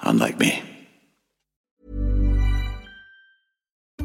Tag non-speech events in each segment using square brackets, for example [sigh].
Unlike me.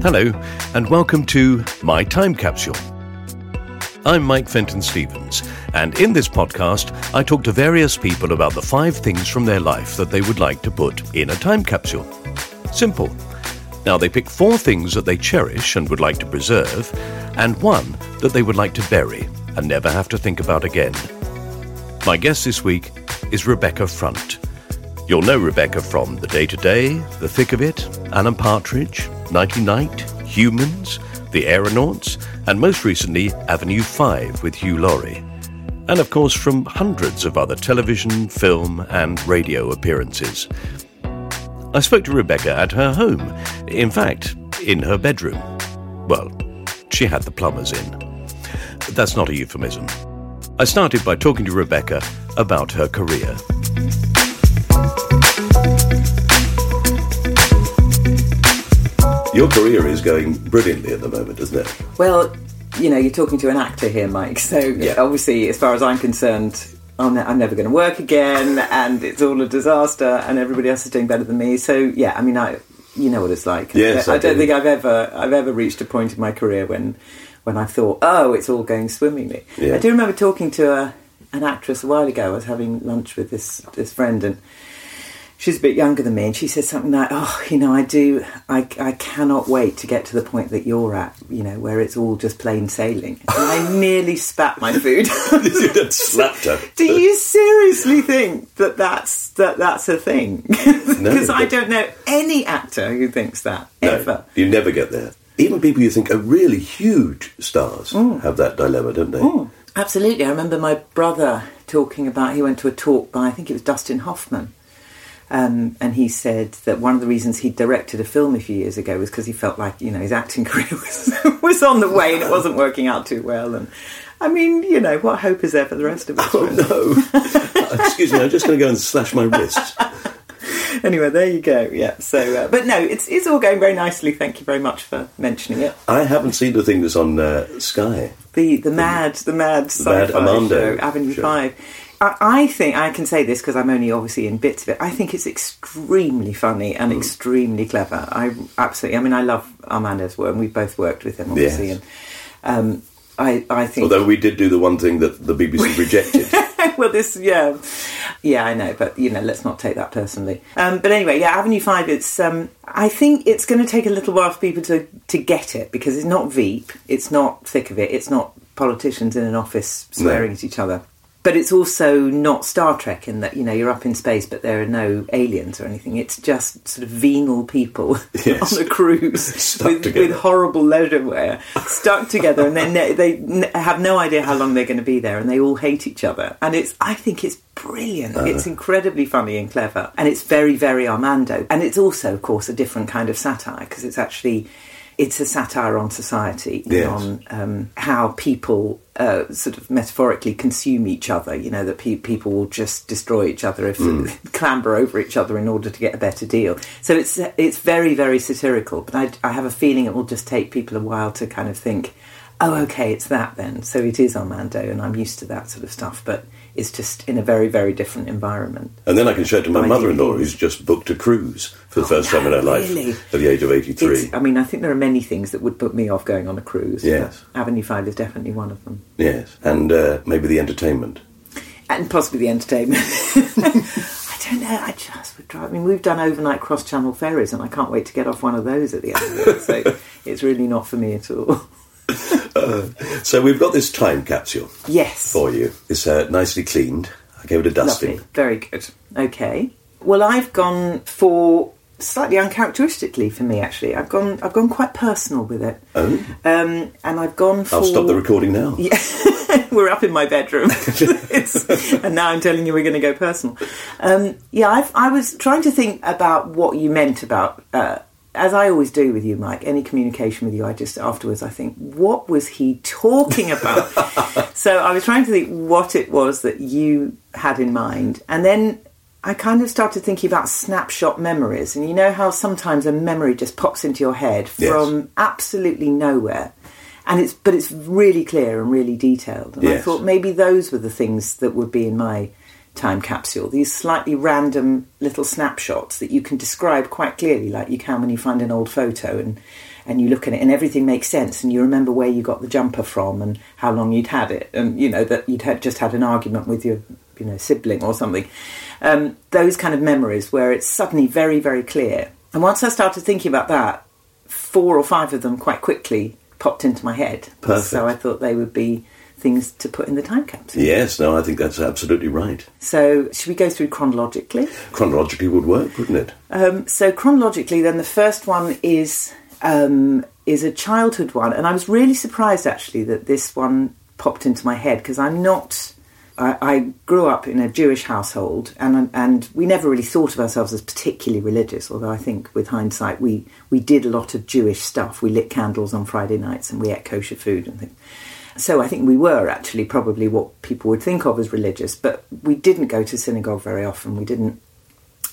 Hello, and welcome to My Time Capsule. I'm Mike Fenton Stevens, and in this podcast, I talk to various people about the five things from their life that they would like to put in a time capsule. Simple. Now, they pick four things that they cherish and would like to preserve, and one that they would like to bury and never have to think about again. My guest this week is Rebecca Front. You'll know Rebecca from The Day to Day, The Thick of It, Alan Partridge, Nighty Night, Humans, The Aeronauts, and most recently Avenue 5 with Hugh Laurie. And of course from hundreds of other television, film, and radio appearances. I spoke to Rebecca at her home, in fact, in her bedroom. Well, she had the plumbers in. That's not a euphemism. I started by talking to Rebecca about her career. Your career is going brilliantly at the moment, isn't it? Well, you know, you're talking to an actor here, Mike. So Yeah. obviously, as far as I'm concerned, I'm, ne- I'm never going to work again, and it's all a disaster, and everybody else is doing better than me. So yeah, I mean, I, you know what it's like. Yes, I, I don't do. think I've ever, I've ever reached a point in my career when, when I thought, oh, it's all going swimmingly. Yeah. I do remember talking to a, an actress a while ago. I was having lunch with this this friend and she's a bit younger than me, and she said something like, "Oh, you know, I do, I, I cannot wait to get to the point that you're at, you know, where it's all just plain sailing." And I [laughs] nearly spat my food. [laughs] slapped her. [laughs] do you seriously think that that's that that's a thing? Because I don't know any actor who thinks that ever. You never get there. Even people you think are really huge stars mm. have that dilemma, don't they? Mm. Absolutely. I remember my brother talking about, he went to a talk by, I think it was Dustin Hoffman. Um, and he said that one of the reasons he directed a film a few years ago was because he felt like, you know, his acting [laughs] career was, was on the way and it wasn't working out too well. And I mean, you know, what hope is there for the rest of us? Oh no! Excuse me, I'm just going to go and slash my wrist. [laughs] anyway, there you go. Yeah. So, uh, but no, it's, it's all going very nicely. Thank you very much for mentioning it. I haven't seen the thing that's on uh, Sky. the the mad the mad Mad sci-fi Armando show, Avenue show. Five. I, think I can say this because I'm only obviously in bits of it. I think it's extremely funny and Hmm. extremely clever. I absolutely. I mean, I love Armando's work, and we've both worked with him, obviously. Yes. And um, I, I think. Although we did do the one thing that the BBC [laughs] rejected. [laughs] well, this, yeah, yeah, I know, but you know, let's not take that personally. Um, but anyway, yeah, Avenue Five. It's, um, I think it's going to take a little while for people to to get it because it's not Veep, it's not thick of it, it's not politicians in an office swearing at each other. But it's also not Star Trek in that you know you're up in space, but there are no aliens or anything. It's just sort of venal people [laughs] Yes. on a cruise [laughs] with, with horrible leisure wear, stuck together, and then they, they have no idea how long they're going to be there, and they all hate each other. And it's, I think it's brilliant. Uh. It's incredibly funny and clever, and it's very, very Armando. And it's also, of course, a different kind of satire because it's actually. It's a satire on society, and Yes. on um, how people uh, sort of metaphorically consume each other. You know that pe- people will just destroy each other if [laughs] clamber over each other in order to get a better deal. So it's it's very very satirical. But I, I have a feeling it will just take people a while to kind of think, oh, okay, it's that then. So it is Armando, and I'm used to that sort of stuff. But it's just in a very very different environment. And then I can show it to my My mother-in-law, who's just booked a cruise for the first time in her life Oh, really? at the age of 83. It's, I mean, I think there are many things that would put me off going on a cruise. Yes. Avenue Five is definitely one of them. Yes, and uh, maybe the entertainment. and possibly the entertainment. [laughs] I don't know. I just would drive. I mean, we've done overnight cross channel ferries, and I can't wait to get off one of those at the end of it. So [laughs] it's really not for me at all. [laughs] So we've got this time capsule Yes, for you. It's uh, nicely cleaned. I gave it a dusting. lovely, very good. Okay. Well, I've gone for slightly uncharacteristically for me. Actually, I've gone. I've gone quite personal with it. Oh, Um, and I've gone for. I'll stop the recording now. [laughs] we're up in my bedroom, [laughs] It's- and now I'm telling you we're going to go personal. Um, yeah, I've, I was trying to think about what you meant about, uh, as I always do with you, Mike. Any communication with you, I just afterwards I think, what was he talking about? [laughs] so I was trying to think what it was that you had in mind, and then. I kind of started thinking about snapshot memories, and you know how sometimes a memory just pops into your head Yes. from absolutely nowhere, and it's but it's really clear and really detailed. And I thought maybe those were the things that would be in my time capsule. These slightly random little snapshots that you can describe quite clearly, like you can when you find an old photo and and you look at it and everything makes sense and you remember where you got the jumper from and how long you'd had it and you know that you'd had, just had an argument with your you know sibling or something. Um, those kind of memories where it's suddenly very very clear. And once I started thinking about that, four or five of them quite quickly popped into my head. Perfect. So I thought they would be things to put in the time capsule. Yes, no, I think that's absolutely right. So should we go through chronologically? Chronologically would work, wouldn't it? Um, so chronologically, then the first one is um, is a childhood one, and I was really surprised actually that this one popped into my head because I'm not. I, I grew up in a Jewish household, and and we never really thought of ourselves as particularly religious. Although I think, with hindsight, we we did a lot of Jewish stuff. We lit candles on Friday nights, and we ate kosher food and things. So I think we were actually probably what people would think of as religious, but we didn't go to synagogue very often. We didn't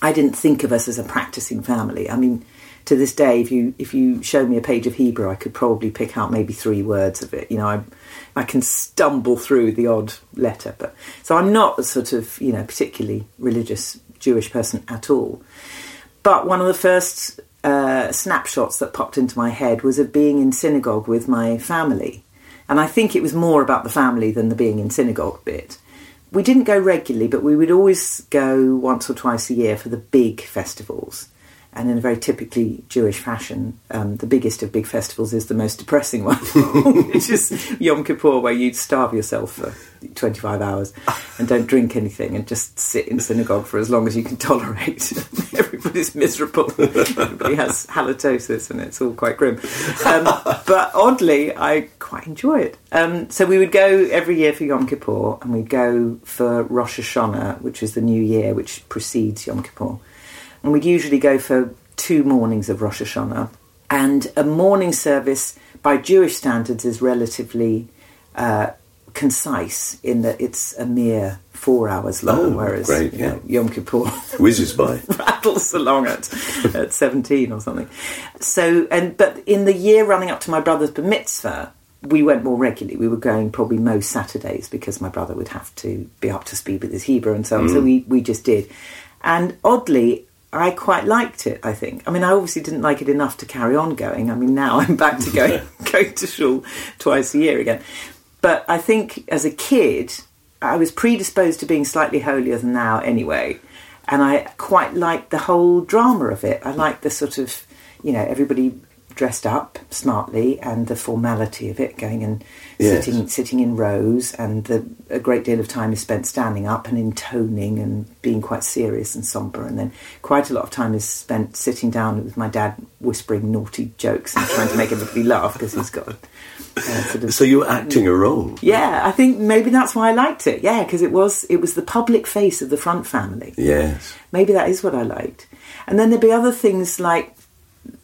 I didn't think of us as a practicing family. I mean, to this day, if you if you show me a page of Hebrew, I could probably pick out maybe three words of it. You know, I I can stumble through the odd letter, but so I'm not a sort of you know particularly religious Jewish person at all. But one of the first uh, snapshots that popped into my head was of being in synagogue with my family, and I think it was more about the family than the being in synagogue bit we didn't go regularly, but we would always go once or twice a year for the big festivals. And in a very typically Jewish fashion, um, the biggest of big festivals is the most depressing one, [laughs] which is Yom Kippur, where you starve yourself for 25 hours and don't drink anything and just sit in synagogue for as long as you can tolerate. [laughs] Everybody's miserable. Everybody has halitosis and it's all quite grim. Um, but oddly, I quite enjoy it. Um, so we would go every year for Yom Kippur and we'd go for Rosh Hashanah, which is the new year, which precedes Yom Kippur. And we'd usually go for two mornings of Rosh Hashanah. And a morning service, by Jewish standards, is relatively uh, concise in that it's a mere four hours long, Oh, whereas great, you know, yeah. Yom Kippur [laughs] Whizzes by. [laughs] rattles along at [laughs] at 17 or something. So, and but in the year running up to my brother's bar mitzvah, we went more regularly. We were going probably most Saturdays because my brother would have to be up to speed with his Hebrew and so on. So we, we just did. And oddly, I quite liked it, I think. I mean, I obviously didn't like it enough to carry on going. I mean, now I'm [laughs] back to going, [laughs] going to shul twice a year again. But I think as a kid, I was predisposed to being slightly holier than now anyway. And I quite liked the whole drama of it. I liked the sort of, you know, everybody dressed up smartly and the formality of it, going and Yes. sitting sitting in rows, and the, a great deal of time is spent standing up and intoning and being quite serious and sombre, and then quite a lot of time is spent sitting down with my dad whispering naughty jokes and trying to make everybody laugh because he's got a, a sort of So you were acting a role. yeah, I think maybe that's why I liked it. Yeah, because it was it was the public face of the Front family. Yes. Maybe that is what I liked. And then there'd be other things like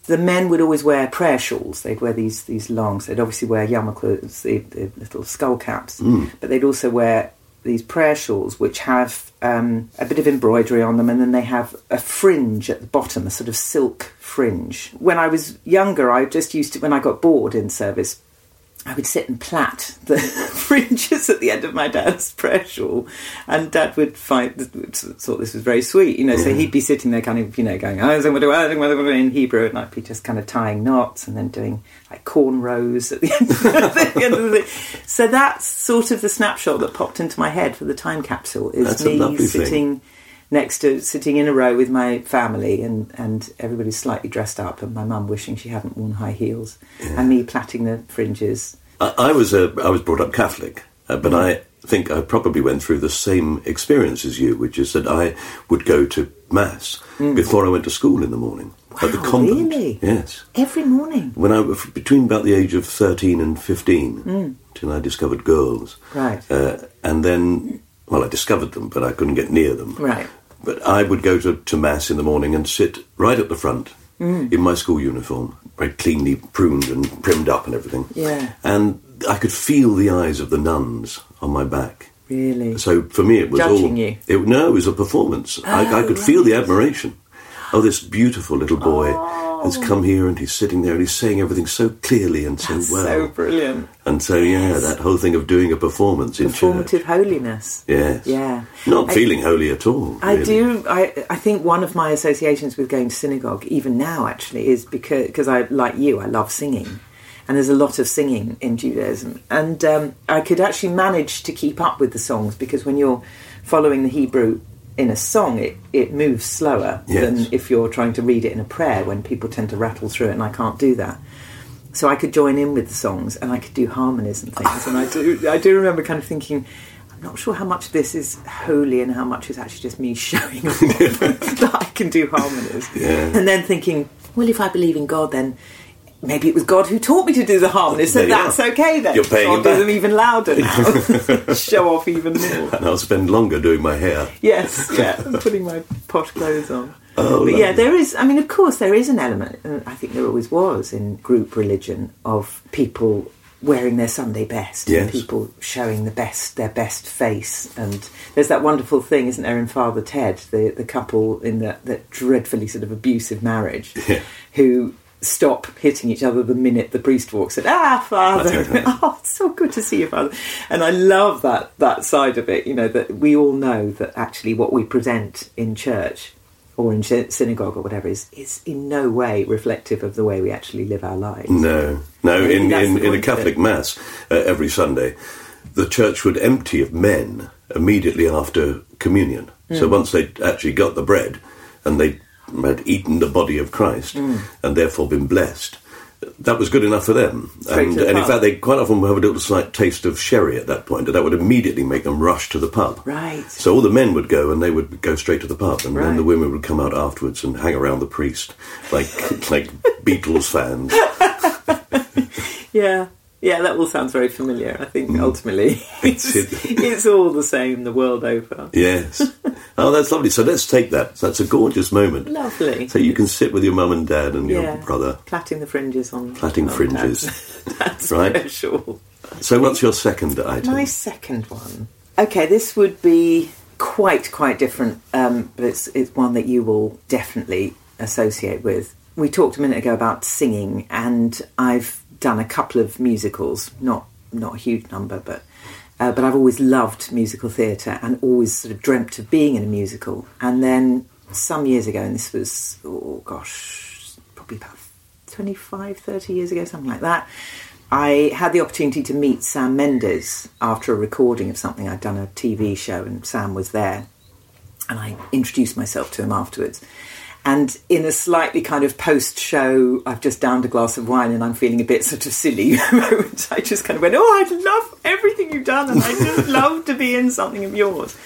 the men would always wear prayer shawls. They'd wear these these longs. They'd obviously wear yarmulkes, the, the little skull caps, but they'd also wear these prayer shawls which have um, a bit of embroidery on them, and then they have a fringe at the bottom, a sort of silk fringe. When I was younger, I just used to when I got bored in service. I would sit and plait the [laughs] fringes at the end of my dad's prayer shawl, and Dad would find thought this was very sweet, you know. So he'd be sitting there, kind of, you know, going oh, in Hebrew, and I'd be just kind of tying knots and then doing like cornrows at the end. [laughs] At the end of the thing. so that's sort of the snapshot that popped into my head for the time capsule. Is That's me sitting. thing. Next to sitting in a row with my family and, and everybody's slightly dressed up and my mum wishing she hadn't worn high heels and me plaiting the fringes. I, I was uh, I was brought up Catholic, uh, but I think I probably went through the same experience as you, which is that I would go to mass before I went to school in the morning at the Mm. Convent. really? Yes, Every morning. when I was between about the age of thirteen and fifteen, till I discovered girls. Mm. Right. Uh, and then, well, I discovered them, but I couldn't get near them. Right. But I would go to, to mass in the morning and sit right at the front Mm. in my school uniform, very cleanly pruned and primmed up and everything. Yeah. And I could feel the eyes of the nuns on my back. Really? So for me, it was Judging all. you? It, no, it was a performance. I, I Oh, could feel the admiration. Oh, this beautiful little boy has come here and he's sitting there and he's saying everything so clearly and so That's well. so brilliant. and so, yeah, that whole thing of doing a performance in Performative church. holiness. Yes. Yeah. Not I- feeling holy at all. I really. do. I I think one of my associations with going to synagogue, even now, actually, is because because I like you, I love singing, and there's a lot of singing in Judaism, and um, I could actually manage to keep up with the songs because when you're following the Hebrew in a song, it it moves slower Yes. than if you're trying to read it in a prayer when people tend to rattle through it, and I can't do that. So I could join in with the songs and I could do harmonies and things. And I do, I do remember kind of thinking, I'm not sure how much this is holy and how much is actually just me [laughs] showing off [laughs] that I can do harmonies. Yeah. And then thinking, well, if I believe in God, then maybe it was God who taught me to do the harmonies, so that's are. okay then. You're paying I'll him do back. them even louder now. [laughs] Show off even more. And I'll spend longer doing my hair. Yes, [laughs] yeah, and putting my posh clothes on. Oh, but yeah, there is. I mean, of course, there is an element, and I think there always was in group religion of people wearing their Sunday best, and people showing the best, their best face. And there's that wonderful thing, isn't there, in Father Ted, the the couple in that that dreadfully sort of abusive marriage, Yeah. who stop hitting each other the minute the priest walks in. Ah, father! [laughs] oh, it's so good to see you, father. And I love that that side of it. You know that we all know that actually what we present in church or in synagogue or whatever is is in no way reflective of the way we actually live our lives. No, no. In in, in a Catholic mass uh, every Sunday, the church would empty of men immediately after communion. Mm. So once they actually got the bread and they had eaten the body of Christ Mm. and therefore been blessed. That was good enough for them, Straight and, the and in fact, they quite often would have a little slight taste of sherry at that point, and that would immediately make them rush to the pub. Right. So all the men would go, and they would go straight to the pub, and then the women would come out afterwards and hang around the priest like [laughs] like Beatles fans. [laughs] Yeah. Yeah, that all sounds very familiar. I think ultimately [laughs] it's, It's all the same the world over. Yes. [laughs] Oh, that's lovely. So let's take that. That's a gorgeous moment. Lovely. So you can sit with your mum and dad and your yeah. brother. Plaiting the fringes on. Plaiting on fringes. [laughs] Dad's, Dad's Right. special. So what's your second item? My second one. Okay, this would be quite quite different, um, but it's it's one that you will definitely associate with. We talked a minute ago about singing, and I've done a couple of musicals, not not a huge number, but uh, but I've always loved musical theatre and always sort of dreamt of being in a musical. And then some years ago, and this was oh gosh, probably about 25, 30 years ago, something like that. I had the opportunity to meet Sam Mendes after a recording of something. I'd done a TV show and Sam was there. And I introduced myself to him afterwards. And in a slightly kind of post show, I've just downed a glass of wine and I'm feeling a bit sort of silly. [laughs] I just kind of went, Oh, I love everything you've done and I just [laughs] love to be in something of yours.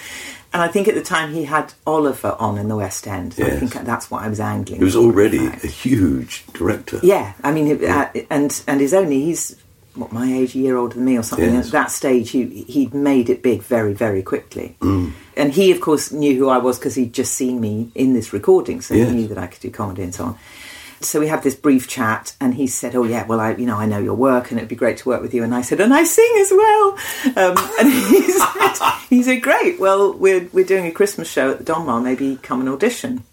And I think at the time he had Oliver on in the West End. So I think that's what I was angling. He was already a huge director. Yeah, I mean, it- uh, and and he's only he's what my age, a year older than me or something. Yes. At that stage, he he'd made it big very very quickly. Mm. And he, of course, knew who I was because he'd just seen me in this recording, so Yes. he knew that I could do comedy and so on. So we had this brief chat, and he said, "Oh yeah, well, I, you know, I know your work, and it'd be great to work with you." And I said, "And I sing as well." Um, [laughs] and he said, [laughs] "He said, great. Well, we're we're doing a Christmas show at the Donmar. Maybe come and audition."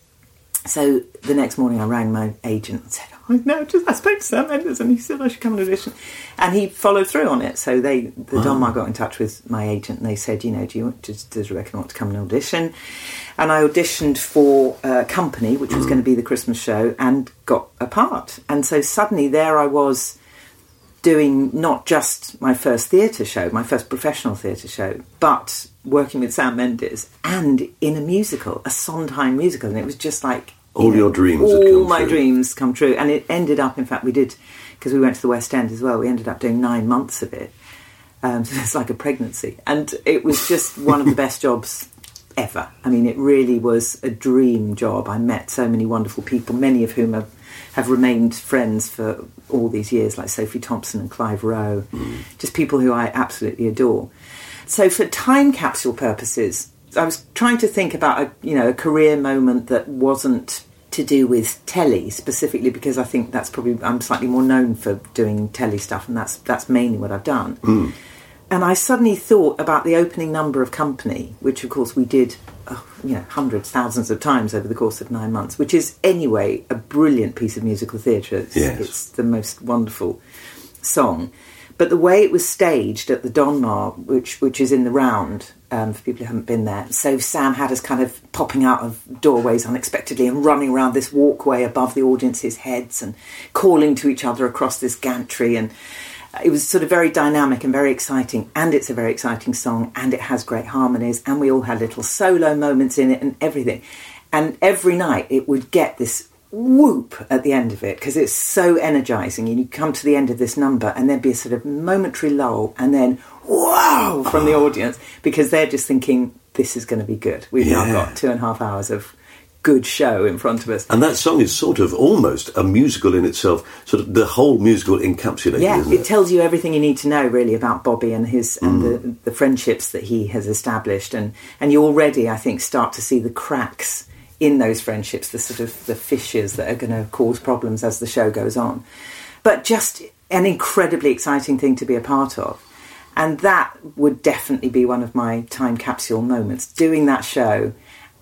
So the next morning, I rang my agent and said, "Oh no, just I spoke to Sam Mendes, and he said I should come and audition." And he followed through on it. So they, the Donmar, got in touch with my agent, and they said, "You know, do you want, does, does Rebecca want to come and audition?" And I auditioned for uh, Company, which was going to be the Christmas show, and got a part. And so suddenly there I was doing not just my first theatre show, my first professional theatre show, but working with Sam Mendes and in a musical, a Sondheim musical, and it was just like All you your dreams had all come my true. dreams come true, and it ended up. In fact, we did because we went to the West End as well. We ended up doing nine months of it, um, [laughs] so it's like a pregnancy, and it was just one of the best jobs ever. I mean, it really was a dream job. I met so many wonderful people, many of whom have, have remained friends for all these years, like Sophie Thompson and Clive Rowe, just people who I absolutely adore. So, for time capsule purposes, I was trying to think about a you know a career moment that wasn't to do with telly specifically because I think that's probably I'm slightly more known for doing telly stuff, and that's that's mainly what I've done. Hmm. And I suddenly thought about the opening number of Company, which of course we did, oh, you know, hundreds, thousands of times over the course of nine months, which is anyway a brilliant piece of musical theatre. It's, Yes. it's the most wonderful song. But the way it was staged at the Donmar, which which is in the round um, for people who haven't been there, so Sam had us kind of popping out of doorways unexpectedly and running around this walkway above the audience's heads and calling to each other across this gantry. And it was sort of very dynamic and very exciting. And it's a very exciting song and it has great harmonies. And we all had little solo moments in it and everything. And every night it would get this whoop at the end of it because it's so energizing and you come to the end of this number and there'd be a sort of momentary lull and then wow from the ah. audience because they're just thinking this is going to be good. We've now got two and a half hours of good show in front of us. And that song is sort of almost a musical in itself, sort of the whole musical encapsulated, Yeah, it it? tells you everything you need to know really about Bobby and his and the, mm. the friendships that he has established, and and you already, I think, start to see the cracks in those friendships, the sort of the fissures that are going to cause problems as the show goes on. But just an incredibly exciting thing to be a part of, and that would definitely be one of my time capsule moments. Doing that show,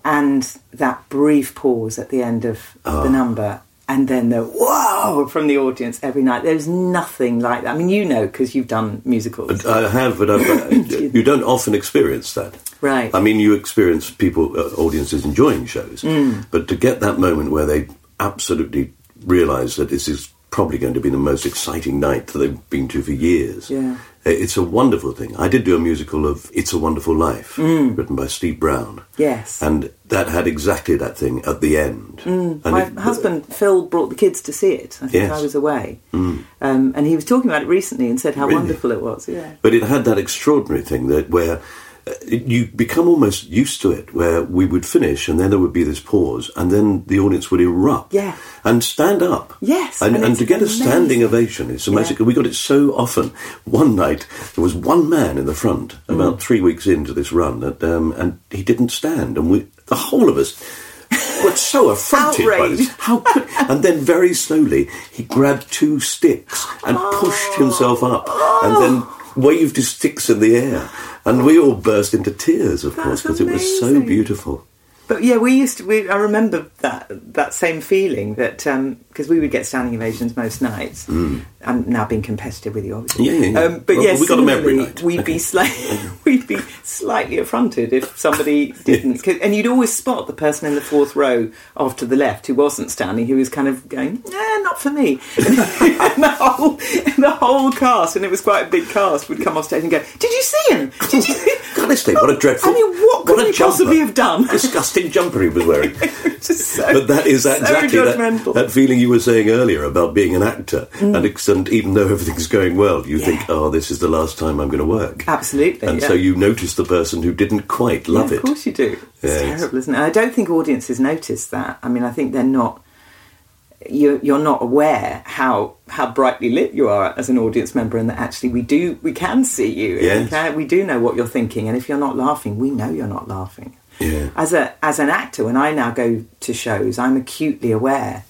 and that brief pause at the end of the ah. number and then the whoa from the audience every night. There's nothing like that. I mean, you know, because you've done musicals. I have, but I've, [laughs] you don't often experience that. Right. I mean, you experience people, uh, audiences enjoying shows, Mm. but to get that moment where they absolutely realise that this is probably going to be the most exciting night that they've been to for years. Yeah. I- It's a wonderful thing. I did do a musical of It's a Wonderful Life, Mm. written by Steve Brown. Yes. And that had exactly that thing at the end. Mm. My it- husband Phil brought the kids to see it. I think Yes. I was away, um, and he was talking about it recently and said how Really? wonderful it was. Yeah, But it had that extraordinary thing that where uh, you become almost used to it, where we would finish and then there would be this pause, and then the audience would erupt. Yeah. And stand up. Yes, And, and and, to get a standing ovation is amazing. Yeah. We got it so often. One night, there was one man in the front, Mm. about three weeks into this run, that, um, and he didn't stand. And we, the whole of us, were so [laughs] affronted by this. How could, and then very slowly he grabbed two sticks and pushed himself up and then waved his sticks in the air. And we all burst into tears, of course, because it was so beautiful. But yeah, we used to. We, I remember that that same feeling that because we would get standing ovations most nights. I'm now being competitive with you, obviously. Mm. Yeah, yeah, yeah. Um, but Well, yes, we got 'em every night. We'd be slightly [laughs] we'd be slightly affronted if somebody [laughs] didn't, and you'd always spot the person in the fourth row off to the left who wasn't standing, who was kind of going, "Nah, not for me." [laughs] and the whole the whole cast, and it was quite a big cast, would come off stage and go, "Did you see him? Did you?" Honestly, what a dreadful. I mean, what could a he possibly have done? Disgusting jumper he was wearing. [laughs] So, But that is so exactly that, that feeling you were saying earlier about being an actor. Mm. And, and even though everything's going well, you think, oh, this is the last time I'm going to work. Absolutely, And yeah. so you notice the person who didn't quite love yeah, it. Of course you do. It's Yeah, terrible, isn't it? I don't think audiences notice that. I mean, I think they're not. You're, you're not aware how how brightly lit you are as an audience member, and that actually we do we can see you. Yes. We, can, we do know what you're thinking, and if you're not laughing, we know you're not laughing. Yeah. As a as an actor, when I now go to shows, I'm acutely aware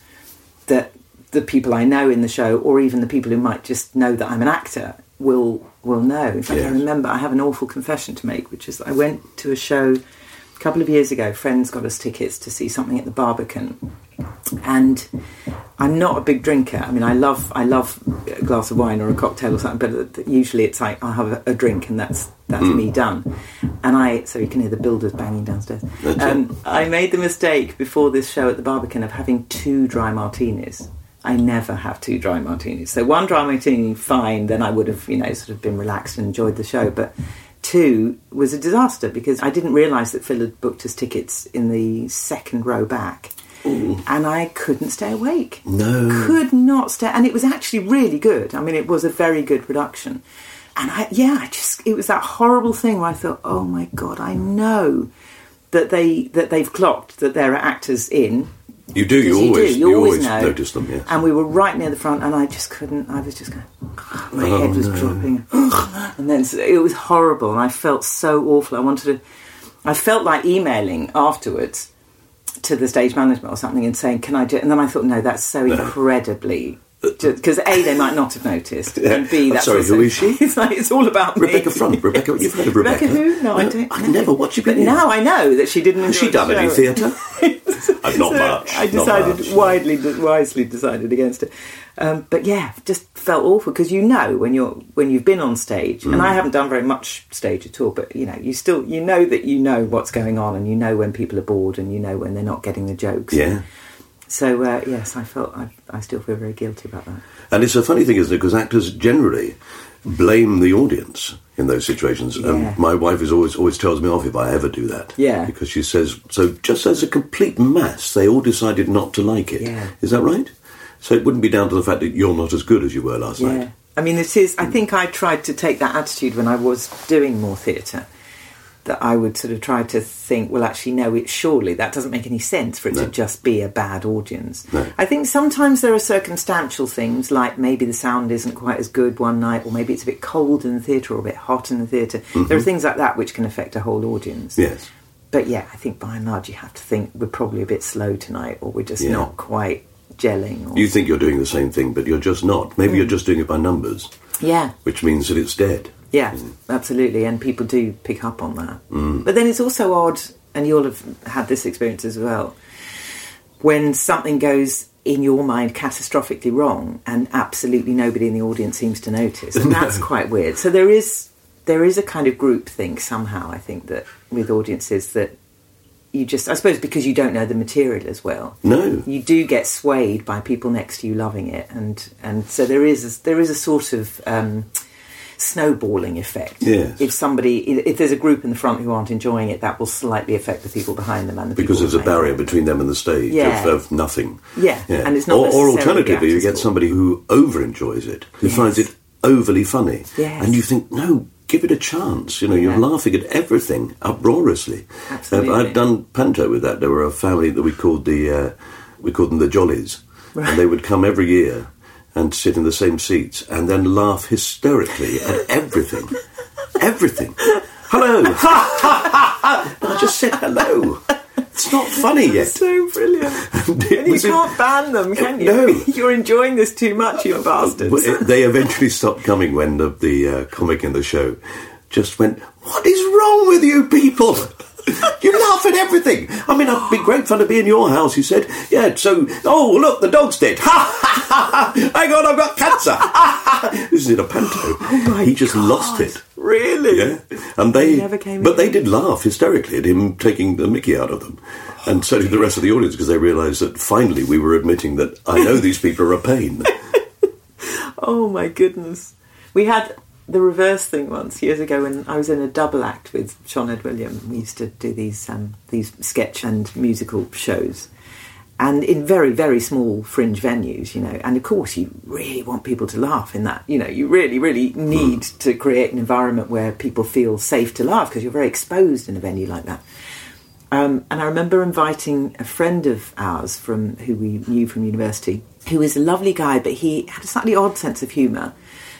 that the people I know in the show, or even the people who might just know that I'm an actor, will will know. In fact, I remember I have an awful confession to make, which is I went to a show a couple of years ago. Friends got us tickets to see something at the Barbican, and I'm not a big drinker. I mean, I love I love a glass of wine or a cocktail or something, but usually it's like I'll have a, drink and that's that's me done. And I so you can hear the builders banging downstairs. Um, I made the mistake before this show at the Barbican of having two dry martinis. I never have two dry martinis. So one dry martini, fine. Then I would have you know sort of been relaxed and enjoyed the show, but. Two was a disaster because I didn't realise that Phil had booked us tickets in the second row back, and I couldn't stay awake No. could not stay and it was actually really good i mean it was a very good production and i yeah i just it was that horrible thing where i thought oh my god i know that they that they've clocked that there are actors in You do. You Because always. do, you, always, know. notice them. Yes. and we were right near the front and i just couldn't i was just going my Oh, head was dropping and then so- it was horrible and i felt so awful i wanted to i felt like emailing afterwards to the stage management or something and saying, "Can I do?" it? And then I thought, no, that's so incredibly because a they might not have noticed, and b I'm that's sorry, also, who is she? [laughs] It's like it's all about me. Rebecca Front. Rebecca. You've heard of Rebecca? Rebecca who? No, I don't. I've know. never watched you But now I know that she didn't. Has she done any theatre? [laughs] Not So much. I decided much. widely, wisely decided against it. Um, but yeah, just felt awful because you know when you're when you've been on stage, and Mm. I haven't done very much stage at all. But you know, you still you know that you know what's going on, and you know when people are bored, and you know when they're not getting the jokes. Yeah. So uh, yes, I felt I, I still feel very guilty about that. And it's a funny thing, isn't it? Because actors generally blame the audience in those situations. Yeah. And my wife is always always tells me off if I ever do that. Yeah. Because she says, so just as a complete mass, they all decided not to like it. Is Yeah. Is that right? So it wouldn't be down to the fact that you're not as good as you were last Yeah. night. I mean, it is. I think I tried to take that attitude when I was doing more theatre. That I would sort of try to think, well, actually, no, it surely that doesn't make any sense for it to just be a bad audience. No. I think sometimes there are circumstantial things, like maybe the sound isn't quite as good one night, or maybe it's a bit cold in the theatre or a bit hot in the theater There are things like that which can affect a whole audience. Mm-hmm. Yes. But yeah, I think by and large you have to think we're probably a bit slow tonight, or we're just Yeah. not quite gelling. Or, You think you're doing the same thing, but you're just not. Maybe Mm. you're just doing it by numbers, yeah, which means that it's dead. Yeah, absolutely, and people do pick up on that. Mm. But then it's also odd, and you'll have had this experience as well, when something goes in your mind catastrophically wrong, and absolutely nobody in the audience seems to notice, and [laughs] that's quite weird. So there is there is a kind of group think somehow. I think that with audiences that you just, I suppose, because you don't know the material as well No. you do get swayed by people next to you loving it, and and so there is a, there is a sort of um, snowballing effect. Yes. If somebody, if there's a group in the front who aren't enjoying it, that will slightly affect the people behind them and the Because there's a barrier them. between them and the stage Yeah. of, of nothing. Yeah, and it's not or, or alternatively, you get somebody who over enjoys it, who Yes. finds it overly funny, Yes. and you think, no, give it a chance. You know, Yeah. you're laughing at everything uproariously. Absolutely. I've done panto with that. There were a family that we called the uh, we called them the Jollies, and they would come every year and sit in the same seats and then laugh hysterically at everything, everything. Hello. [laughs] I just said hello. It's not funny yet. So brilliant. [laughs] And you can't ban them, can you? No. [laughs] You're enjoying this too much, you bastards. It- they eventually stopped coming when the, the uh, comic in the show just went, What is wrong with you people? You laugh at everything. I mean, it'd be great fun to be in your house. You said, Yeah, so, oh, look, the dog's dead. Ha ha ha ha. Hang on, I've got cancer. Ha ha ha. This is in a panto. Oh he just God. lost it. Really? Yeah, and they, He never came but they did laugh hysterically at him taking the Mickey out of them, and so did the rest of the audience because they realised that finally we were admitting that I know these people are a pain. [laughs] Oh my goodness. We had the reverse thing once years ago when I was in a double act with Sean Ed William. We used to do these um, these sketch and musical shows. And in very, very small fringe venues, you know, and of course you really want people to laugh in that. You know, you really, really need to create an environment where people feel safe to laugh because you're very exposed in a venue like that. Um, and I remember inviting a friend of ours from who we knew from university, who was a lovely guy, but he had a slightly odd sense of humour,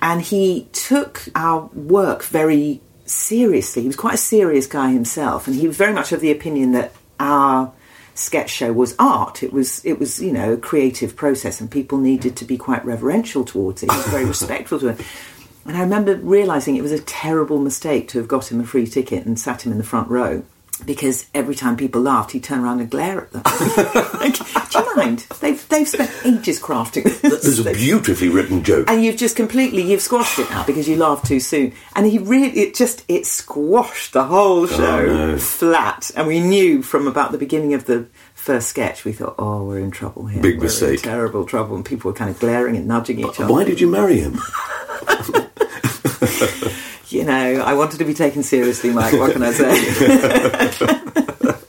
and he took our work very seriously. He was quite a serious guy himself, and he was very much of the opinion that our sketch show was art. It was it was you know a creative process, and people needed to be quite reverential towards it. He was very [laughs] respectful to it. And I remember realizing it was a terrible mistake to have got him a free ticket and sat him in the front row. Because every time people laughed, he'd turn around and glare at them. [laughs] like, do you mind? They've, they've spent ages crafting [laughs] this. There's a beautifully written joke. and you've just completely you've squashed it now because you laughed too soon and he really it just it squashed the whole oh, show no. flat and we knew from about the beginning of the first sketch we thought oh we're in trouble here Big We're mistake. in terrible trouble and people were kind of glaring and nudging each other Why did you marry him? [laughs] you know i wanted to be taken seriously mike what can i say [laughs]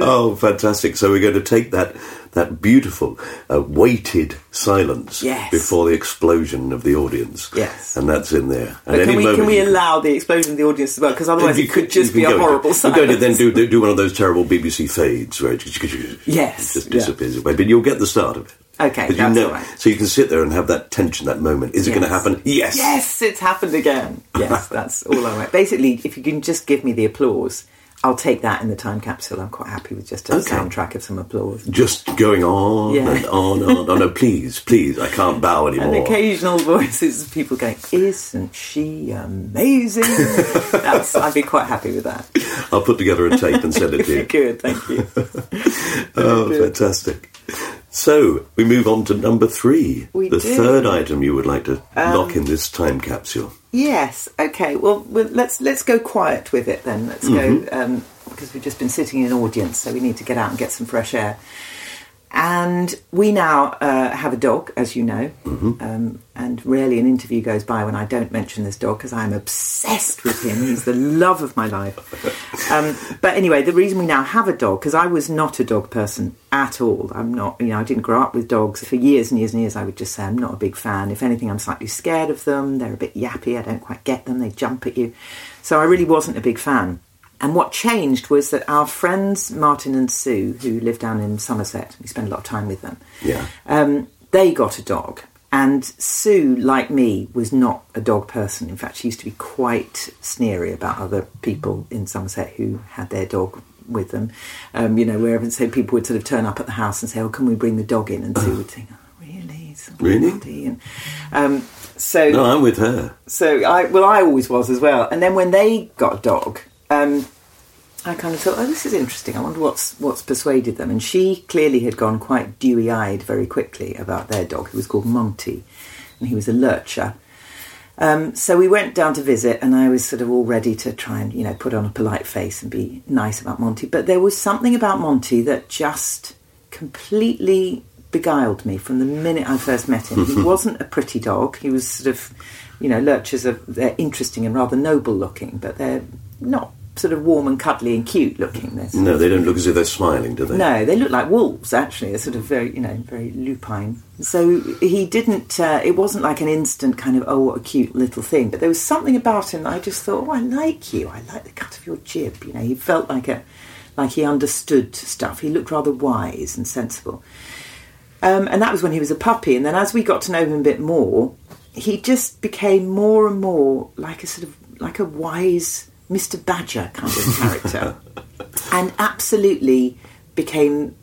Oh, fantastic! So we're going to take that that beautiful uh, weighted silence Yes. before the explosion of the audience. Yes. and that's in there. and can we, can we allow the explosion of the audience as well because otherwise You it could just be a horrible We're going to then do, do one of those terrible BBC fades where it just, Yes, it just yeah. disappears away. But you'll get the start of it. Okay, 'Cause you that's know, right. So you can sit there and have that tension, that moment. Is it going to happen? Yes. Yes, it's happened again. Yes, [laughs] that's all I want. Basically, if you can just give me the applause, I'll take that in the time capsule. I'm quite happy with just a Okay. soundtrack of some applause. Just going on Yeah. and on and on. Oh no, [laughs] please, please, I can't bow And anymore. occasional voices of people going, "Isn't she amazing?" [laughs] That's, I'd be quite happy with that. I'll put together a tape and send it to you. Good, thank you. Oh, fantastic. So we move on to number three. We the do. Um, third item you would like to lock in this time capsule. Yes. Okay. Well, well, let's let's go quiet with it then. Let's Mm-hmm. go um, because we've just been sitting in an audience, so we need to get out and get some fresh air. And we now uh, have a dog, as you know, Mm-hmm. um, and rarely an interview goes by when I don't mention this dog because I'm obsessed with him. He's the love of my life. Um, but anyway, the reason we now have a dog because I was not a dog person at all. I'm not, you know, I didn't grow up with dogs for years and years and years. I would just say I'm not a big fan. If anything, I'm slightly scared of them. They're a bit yappy. I don't quite get them. They jump at you. So I really wasn't a big fan. And what changed was that our friends Martin and Sue, who live down in Somerset, we spend a lot of time with them. Yeah. Um, they got a dog, and Sue, like me, was not a dog person. In fact, she used to be quite sneery about other people in Somerset who had their dog with them. Um, you know, wherever so people would sort of turn up at the house and say, "Oh, can we bring the dog in?" And Sue would think, "Oh, really? Really? bloody," And um, so No, I'm with her. so I well, I always was as well. And then when they got a dog, um, I kind of thought, oh, this is interesting. I wonder what's what's persuaded them. And she clearly had gone quite dewy-eyed very quickly about their dog, who was called Monty, and he was a lurcher. Um, so we went down to visit, and I was sort of all ready to try and you know put on a polite face and be nice about Monty. But there was something about Monty that just completely beguiled me from the minute I first met him. he [laughs] wasn't a pretty dog. He was sort of, you know, lurchers are they're interesting and rather noble looking, but they're not sort of warm and cuddly and cute looking. They're No, they don't look as if they're smiling, do they? no, they look like wolves. Actually, they're sort of very, you know, very lupine. So he didn't. Uh, it wasn't like an instant kind of oh, what a cute little thing. But there was something about him. That I just thought, oh, I like you. I like the cut of your jib. You know, he felt like a, like he understood stuff. He looked rather wise and sensible. Um, and that was when he was a puppy. And then as we got to know him a bit more, he just became more and more like a sort of like a wise Mr. Badger kind of character, [laughs] and absolutely became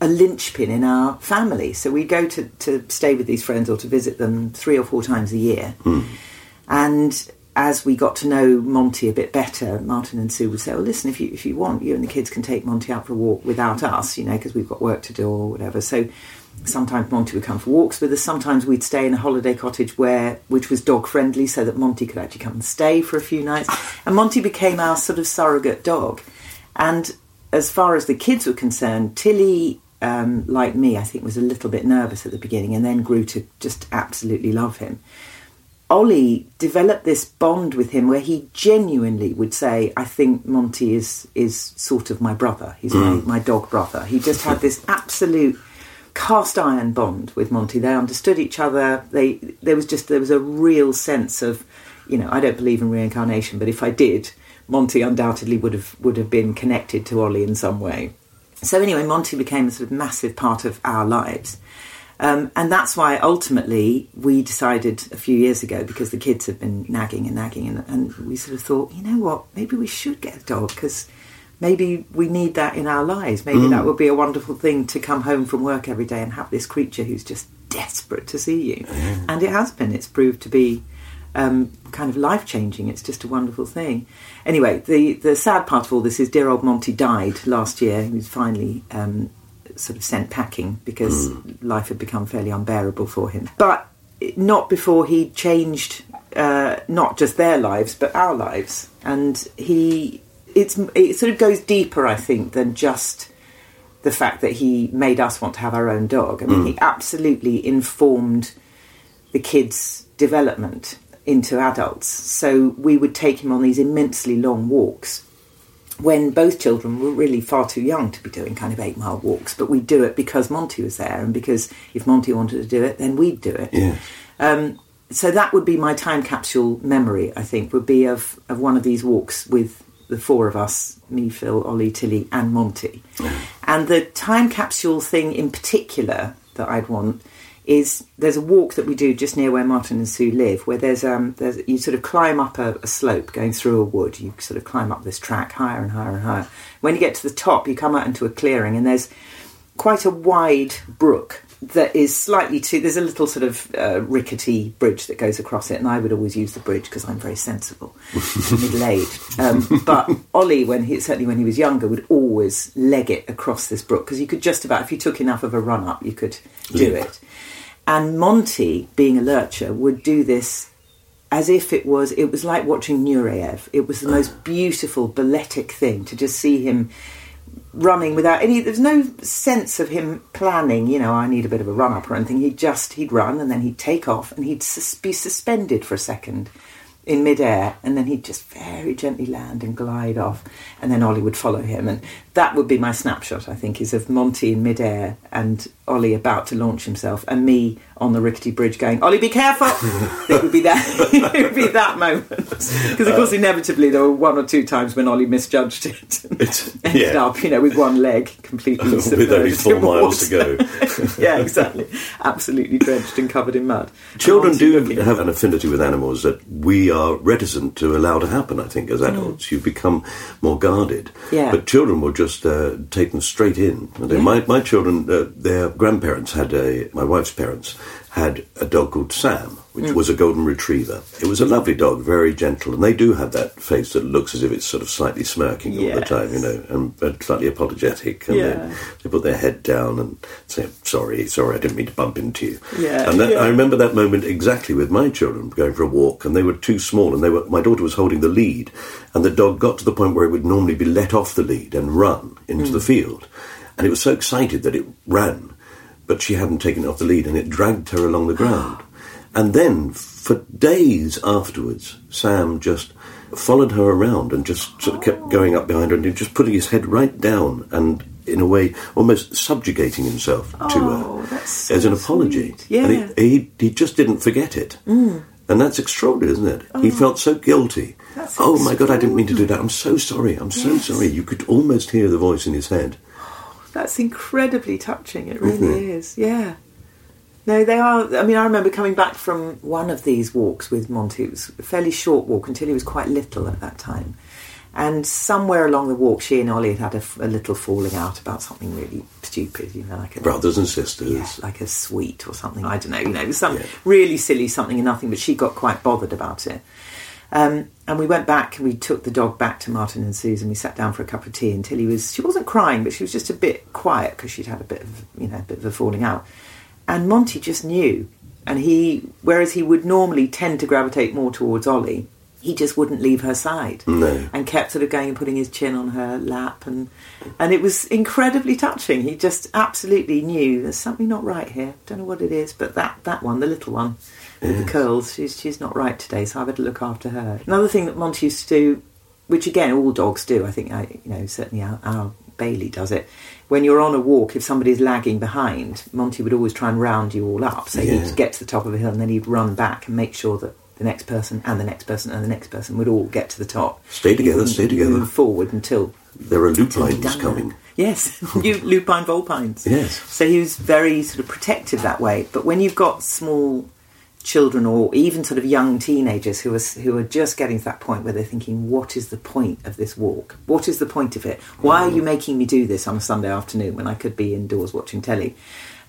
a linchpin in our family. So we go to, to stay with these friends or to visit them three or four times a year. Hmm. And as we got to know Monty a bit better, Martin and Sue would say, "Well, listen, if you if you want, you and the kids can take Monty out for a walk without us, you know, because we've got work to do or whatever." So sometimes Monty would come for walks with us. Sometimes we'd stay in a holiday cottage where which was dog friendly, so that Monty could actually come and stay for a few nights. [laughs] And Monty became our sort of surrogate dog. And as far as the kids were concerned, Tilly. Um, like me, I think was a little bit nervous at the beginning, and then grew to just absolutely love him. Ollie developed this bond with him where he genuinely would say, "I think Monty is is sort of my brother. He's my, my dog brother." He just had this absolute cast iron bond with Monty. They understood each other. They there was just there was a real sense of, you know, I don't believe in reincarnation, but if I did, Monty undoubtedly would have would have been connected to Ollie in some way. So anyway, Monty became a sort of massive part of our lives. Um, and that's why ultimately we decided a few years ago, because the kids have been nagging and nagging, and, and we sort of thought, you know what, maybe we should get a dog because maybe we need that in our lives. Maybe that would be a wonderful thing to come home from work every day and have this creature who's just desperate to see you. And it has been. It's proved to be um, kind of life changing. It's just a wonderful thing. Anyway, the the sad part of all this is dear old Monty died last year. He was finally um, sort of sent packing because life had become fairly unbearable for him. But not before he changed uh, not just their lives but our lives. And he it's it sort of goes deeper, I think, than just the fact that he made us want to have our own dog. I mean, he absolutely informed the kids' development into adults. So we would take him on these immensely long walks when both children were really far too young to be doing kind of eight mile walks. But we'd do it because Monty was there, and because if Monty wanted to do it, then we'd do it. Yeah. Um, so that would be my time capsule memory. I think would be of of one of these walks with the four of us: me, Phil, Ollie, Tilly, and Monty. And the time capsule thing in particular that I'd want is there's a walk that we do just near where Martin and Sue live, where there's um there's you sort of climb up a, a slope going through a wood. You sort of climb up this track higher and higher and higher. When you get to the top, you come out into a clearing, and there's quite a wide brook that is slightly too. There's a little sort of uh, rickety bridge that goes across it, and I would always use the bridge because I'm very sensible, [laughs] middle aged. Um, but Ollie, when he certainly when he was younger, would always leg it across this brook because you could just about, if you took enough of a run up, you could do Leap. it. And Monty, being a lurcher, would do this as if it was it was like watching Nureyev. It was the most beautiful balletic thing to just see him running without any there's no sense of him planning you know i need a bit of a run up or anything. He'd just he'd run and then he'd take off and he'd sus- be suspended for a second in midair and then he'd just very gently land and glide off and then ollie would follow him and that would be my snapshot i think is of monty in midair and ollie about to launch himself and me on the rickety bridge going ollie be careful [laughs] it would be that [laughs] it would be that moment [laughs] because of course uh, inevitably there were one or two times when ollie misjudged it It's- ended up, you know, with one leg completely With only four miles to go. yeah, exactly. Absolutely drenched and covered in mud. Children do have an affinity with animals that we are reticent to allow to happen, I think, as mm. adults. You become more guarded. Yeah. But children will just uh, take them straight in. And then My, my children, uh, their grandparents had a, my wife's parents had a dog called Sam, which mm. was a golden retriever. It was a lovely dog, very gentle, and they do have that face that looks as if it's sort of slightly smirking all the time, you know, and, and slightly apologetic. And Yeah. they, they put their head down and say, sorry, sorry, I didn't mean to bump into you. Yeah, And that, yeah. I remember that moment exactly with my children going for a walk, and they were too small, and they were. My daughter was holding the lead, and the dog got to the point where it would normally be let off the lead and run into the mm. field, and it was so excited that it ran, but she hadn't taken it off the lead, and it dragged her along the ground, and then for days afterwards, Sam just followed her around and just sort of kept going up behind her and just putting his head right down and. In a way, almost subjugating himself to Oh, her that's so as an apology. Yeah. And he, he, he just didn't forget it. Mm. And that's extraordinary, isn't it? He felt so guilty. That's oh my God, I didn't mean to do that. I'm so sorry. I'm so Yes. sorry. You could almost hear the voice in his head. That's incredibly touching. It really is. Yeah. No, they are. I mean, I remember coming back from one of these walks with Monty. It was a fairly short walk until he was quite little at that time. And somewhere along the walk, she and Ollie had had a little falling out about something really stupid, you know, like a Brothers and sisters. yeah, like a sweet or something. I don't know. You know, some Yeah. really silly something and nothing. But she got quite bothered about it. Um, and we went back. We took the dog back to Martin and Susan. We sat down for a cup of tea until he was. She wasn't crying, but she was just a bit quiet because she'd had a bit of you know a bit of a falling out. And Monty just knew, and he whereas he would normally tend to gravitate more towards Ollie, he just wouldn't leave her side. No. and kept sort of going and putting his chin on her lap. And and it was incredibly touching. He just absolutely knew there's something not right here. Don't know what it is but that that one the little one with the curls she's she's not right today so I better look after her. Another thing that Monty used to do which again all dogs do I think I you know certainly our, our Bailey does it when you're on a walk if somebody's lagging behind Monty would always try and round you all up so Yeah. he'd get to the top of a hill and then he'd run back and make sure that the next person and the next person and the next person would all get to the top. Stay together, stay together. Move forward until There are lupines coming. that. Yes, [laughs] you lupine vulpines. Yes. So he was very sort of protective that way. But when you've got small children or even sort of young teenagers who are who are just getting to that point where they're thinking, "What is the point of this walk? What is the point of it? Why are you making me do this on a Sunday afternoon when I could be indoors watching telly?"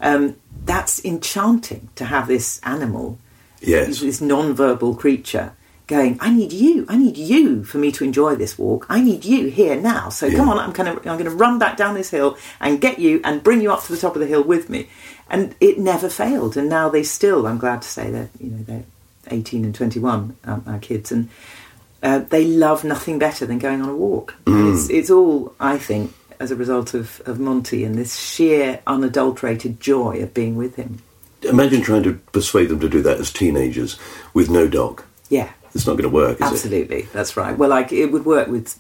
Um, that's enchanting to have this animal, Yes. this non-verbal creature. Going, I need you. I need you for me to enjoy this walk. I need you here now. So come on, I'm kind of, I'm going to run back down this hill and get you and bring you up to the top of the hill with me. And it never failed. And now they still, I'm glad to say that you know they're 18 and 21, um, our kids, and uh, they love nothing better than going on a walk. It's, it's all, I think, as a result of, of Monty and this sheer, unadulterated joy of being with him. Imagine trying to persuade them to do that as teenagers with no dog. Yeah, It's not going to work, is it? absolutely. That's right. Well, like it would work with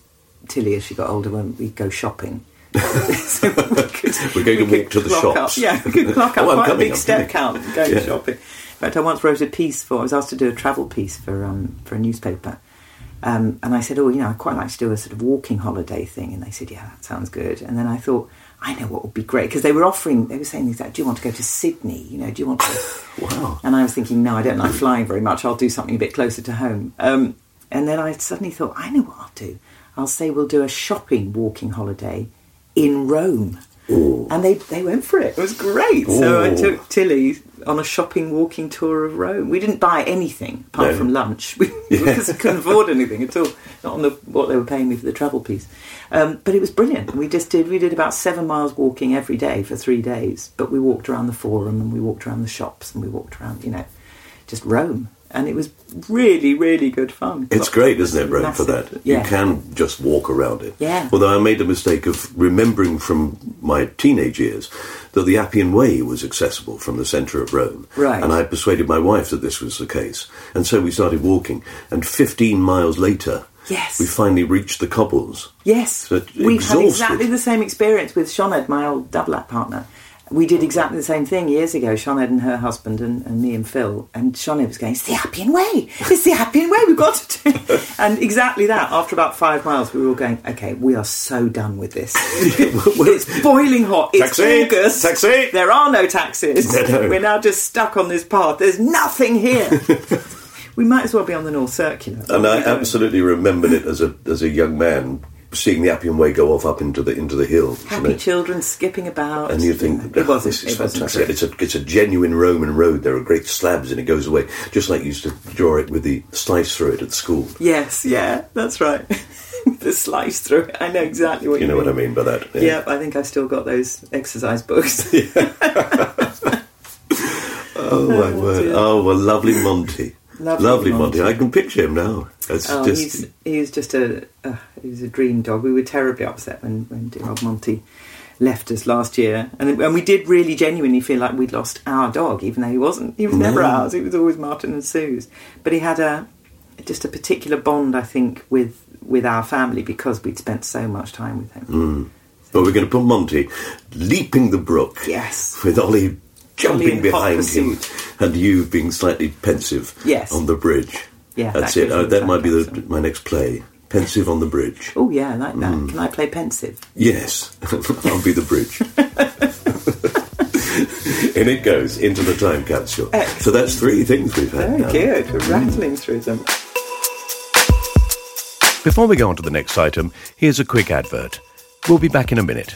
Tilly as she got older when we go shopping. So [laughs] we We're going to walk to the shops. Up, yeah, we could clock up [laughs] Oh, quite a coming, big I'm step coming. count going Yeah. shopping. In fact, I once wrote a piece for. I was asked to do a travel piece for um, for a newspaper, um, and I said, "Oh, you know, I'd quite like to do a sort of walking holiday thing." And they said, "Yeah, that sounds good." And then I thought, I know what would be great because they were offering. They were saying things like, "Do you want to go to Sydney? You know, do you want to?" [laughs] Wow. And I was thinking, no, I don't like flying very much. I'll do something a bit closer to home. Um, and then I suddenly thought, I know what I'll do. I'll say we'll do a shopping walking holiday in Rome. And they, they went for it. It was great. So I took Tilly on a shopping walking tour of Rome. We didn't buy anything apart No. from lunch [laughs] we, because [laughs] we couldn't afford anything at all. Not on the what they were paying me for the travel piece. Um, but it was brilliant. We just did we did about seven miles walking every day for three days. But we walked around the forum and we walked around the shops and we walked around, you know, just Rome. And it was really, really good fun. It's great, isn't it, Rome, for that? Yeah. You can just walk around it. Yeah. Although I made the mistake of remembering from my teenage years that the Appian Way was accessible from the centre of Rome. Right. And I persuaded my wife that this was the case. And so we started walking. And 15 miles later, Yes. we finally reached the cobbles. Yes, So we've had exactly the same experience with Shoned, my old double act partner. We did exactly the same thing years ago, Shoned and her husband and, and me and Phil. And Shoned was going, It's the Appian Way! It's the Appian Way, we've got to do it. [laughs] And exactly that, after about five miles, we were all going, Okay, we are so done with this. [laughs] [laughs] it's boiling hot. It's Taxi! August. Taxi! There are no taxis. No, no. We're now just stuck on this path. There's nothing here. we might as well be on the North Circular. And I absolutely remembered it as a as a young man, seeing the Appian Way go off up into the into the hills. you Happy know. children skipping about. And you think, it "Oh, this is it fantastic. It's a, it's a genuine Roman road. There are great slabs and it goes away. Just like you used to draw it with the slice through it at school. Yes, yeah, that's right. [laughs] the slice through it. I know exactly what You you, know what I mean by that? Yeah, I think I've still got those exercise books. [laughs] [laughs] Oh, my word. dear. Oh, well, lovely Monty. Lovely Monty. Monty. I can picture him now. It's Oh, just. he's he's just a uh, he's a dream dog. We were terribly upset when when dear old Monty left us last year, and and we did really genuinely feel like we'd lost our dog, even though he wasn't. He was never No. ours. He was always Martin and Sue's. But he had a just a particular bond, I think, with with our family because we'd spent so much time with him. Mm. Well, we're going to put Monty leaping the brook. Yes. With Ollie jumping behind him and you being slightly pensive Yes. on the bridge. Yeah, That's that it. gives Uh, that might be the, my next play. Pensive on the bridge. Oh yeah, I like that. Mm. Can I play pensive? Yes, [laughs] I'll be the bridge. [laughs] In it goes into the time capsule. So that's three things we've had. Very now. good. We're rattling through them. Before we go on to the next item, here's a quick advert. We'll be back in a minute.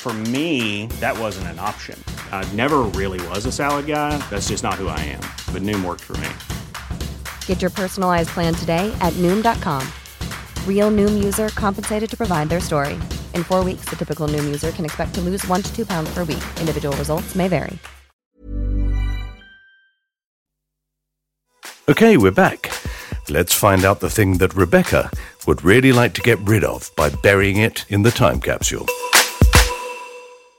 For me, that wasn't an option. I never really was a salad guy. That's just not who I am. But Noom worked for me. Get your personalized plan today at Noom.com. Real Noom user compensated to provide their story. In four weeks, the typical Noom user can expect to lose one to two pounds per week. Individual results may vary. Okay, we're back. Let's find out the thing that Rebecca would really like to get rid of by burying it in the time capsule.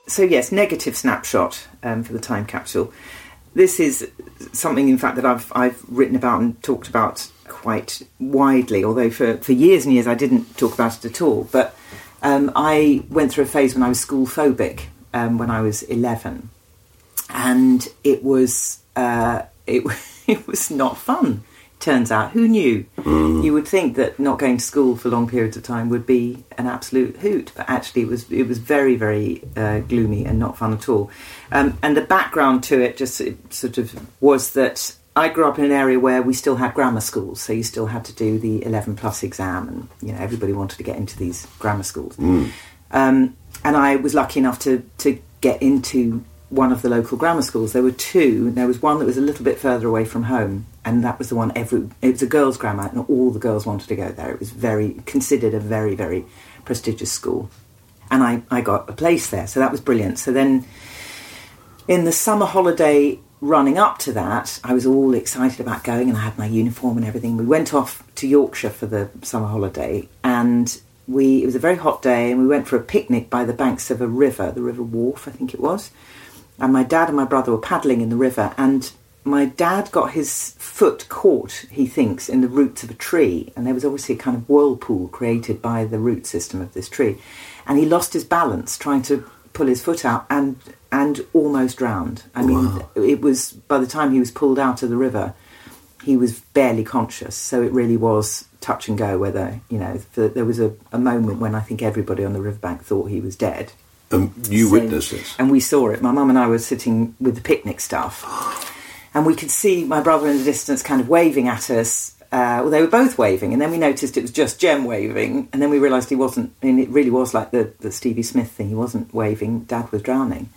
So yes, negative snapshot um, for the time capsule. This is something, in fact, that I've I've written about and talked about quite widely. Although for, for years and years I didn't talk about it at all. But um, I went through a phase when I was school phobic um, when I was eleven, and it was uh, it [laughs] it was not fun. Turns out, who knew? You would think that not going to school for long periods of time would be an absolute hoot, but actually, it was it was very very uh, gloomy and not fun at all. Um, and the background to it just it sort of was that I grew up in an area where we still had grammar schools, so you still had to do the eleven plus exam, and you know everybody wanted to get into these grammar schools. Um, and I was lucky enough to to get into one of the local grammar schools. There were two. There was one that was a little bit further away from home, and that was the one every. It was a girls' grammar, and all the girls wanted to go there. It was very considered a very very prestigious school, and I I got a place there, so that was brilliant. So then, in the summer holiday running up to that, I was all excited about going, and I had my uniform and everything. We went off to Yorkshire for the summer holiday, and we it was a very hot day, and we went for a picnic by the banks of a river, the River Wharfe I think it was. And my dad and my brother were paddling in the river, and my dad got his foot caught, he thinks, in the roots of a tree, and there was obviously a kind of whirlpool created by the root system of this tree, and he lost his balance trying to pull his foot out and and almost drowned. I mean, it was by the time he was pulled out of the river, he was barely conscious. So it really was touch and go. Whether you know, for, there was a, a moment when I think everybody on the riverbank thought he was dead. Um, you So- witnessed this. And we saw it. My mum and I were sitting with the picnic stuff. [gasps] And we could see my brother in the distance kind of waving at us. Uh, well, they were both waving. And then we noticed it was just Jem waving. And then we realised he wasn't. And it really was like the, the Stevie Smith thing. He wasn't waving. Dad was drowning.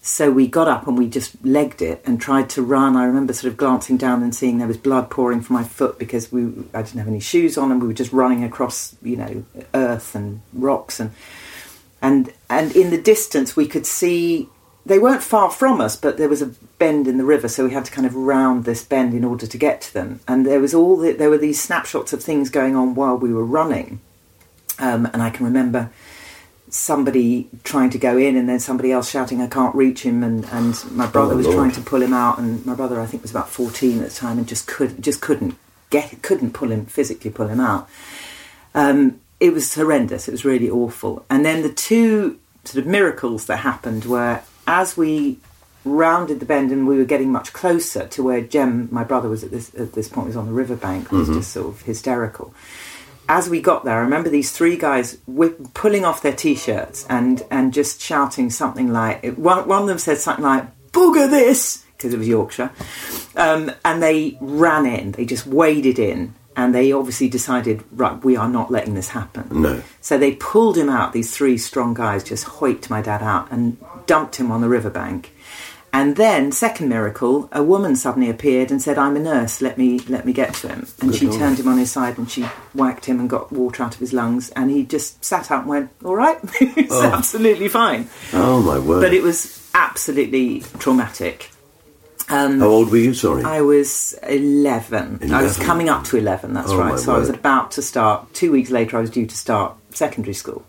So we got up and we just legged it and tried to run. I remember sort of glancing down and seeing there was blood pouring from my foot because we I didn't have any shoes on and we were just running across, you know, earth and rocks and and and in the distance we could see they weren't far from us, but there was a bend in the river, so we had to kind of round this bend in order to get to them. And there was all the, there were these snapshots of things going on while we were running, um, and I can remember somebody trying to go in and then somebody else shouting I can't reach him and, and my brother Oh, was Lord. trying to pull him out and my brother I think was about 14 at the time and just could just couldn't get couldn't pull him physically pull him out um, it was horrendous. It was really awful. And then the two sort of miracles that happened were as we rounded the bend and we were getting much closer to where Jem my brother was at this at this point was on the riverbank was just sort of hysterical. As we got there, I remember these three guys whip, pulling off their t-shirts and and just shouting something like one, one of them said something like "booger this" because it was Yorkshire, um, and they ran in. They just waded in, and they obviously decided, right, we are not letting this happen. No. So they pulled him out. These three strong guys just hoiked my dad out and dumped him on the riverbank. And then, second miracle, a woman suddenly appeared and said, "I'm a nurse. Let me let me get to him." And she turned him on his side and she whacked him and got water out of his lungs. And he just sat up and went, "All right, [laughs] it's oh. absolutely fine." Oh my word! But it was absolutely traumatic. Um, How old were you? Sorry. I was 11. I was coming up to 11, that's Oh, right. So I was about to start, two weeks later, I was due to start secondary school.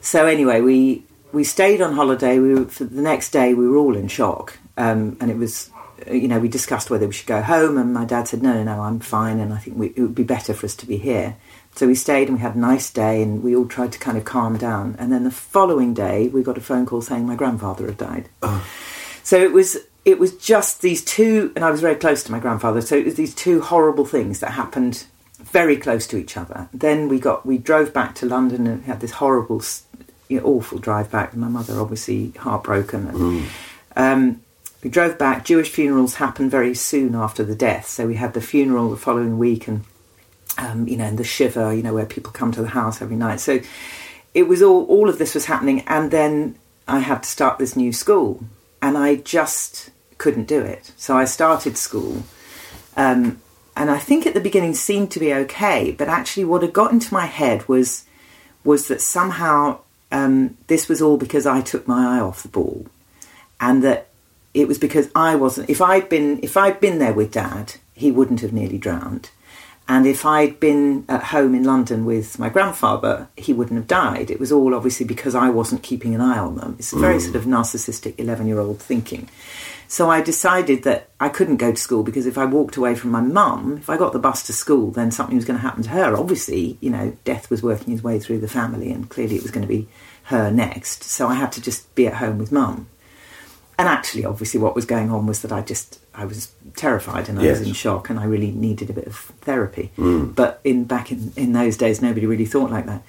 So anyway, we, we stayed on holiday. We were, for the next day, we were all in shock. Um, and it was, uh, you know, we discussed whether we should go home. And my dad said, no, no, no, I'm fine. And I think we, it would be better for us to be here. So we stayed and we had a nice day and we all tried to kind of calm down. And then the following day, we got a phone call saying my grandfather had died. So it was it was just these two, and I was very close to my grandfather. So it was these two horrible things that happened very close to each other. Then we got we drove back to London and had this horrible, you know, awful drive back. My mother obviously heartbroken. And, um, we drove back. Jewish funerals happened very soon after the death, so we had the funeral the following week, and um, you know, and the shiva, you know, where people come to the house every night. So it was all all of this was happening, and then I had to start this new school, and I just couldn't do it. So I started school. Um, and I think at the beginning seemed to be okay, but actually, what had got into my head was was that somehow um, this was all because I took my eye off the ball, and that it was because I wasn't. If I'd been if I'd been there with Dad, he wouldn't have nearly drowned, and if I'd been at home in London with my grandfather, he wouldn't have died. It was all obviously because I wasn't keeping an eye on them. It's a very mm. sort of narcissistic eleven year old thinking. So I decided that I couldn't go to school because if I walked away from my mum, if I got the bus to school, then something was going to happen to her. Obviously, you know, death was working his way through the family, and clearly it was going to be her next. So I had to just be at home with mum. And actually, obviously, what was going on was that I just I was terrified and I Yes. was in shock, and I really needed a bit of therapy. But in back in, in those days, nobody really thought like that.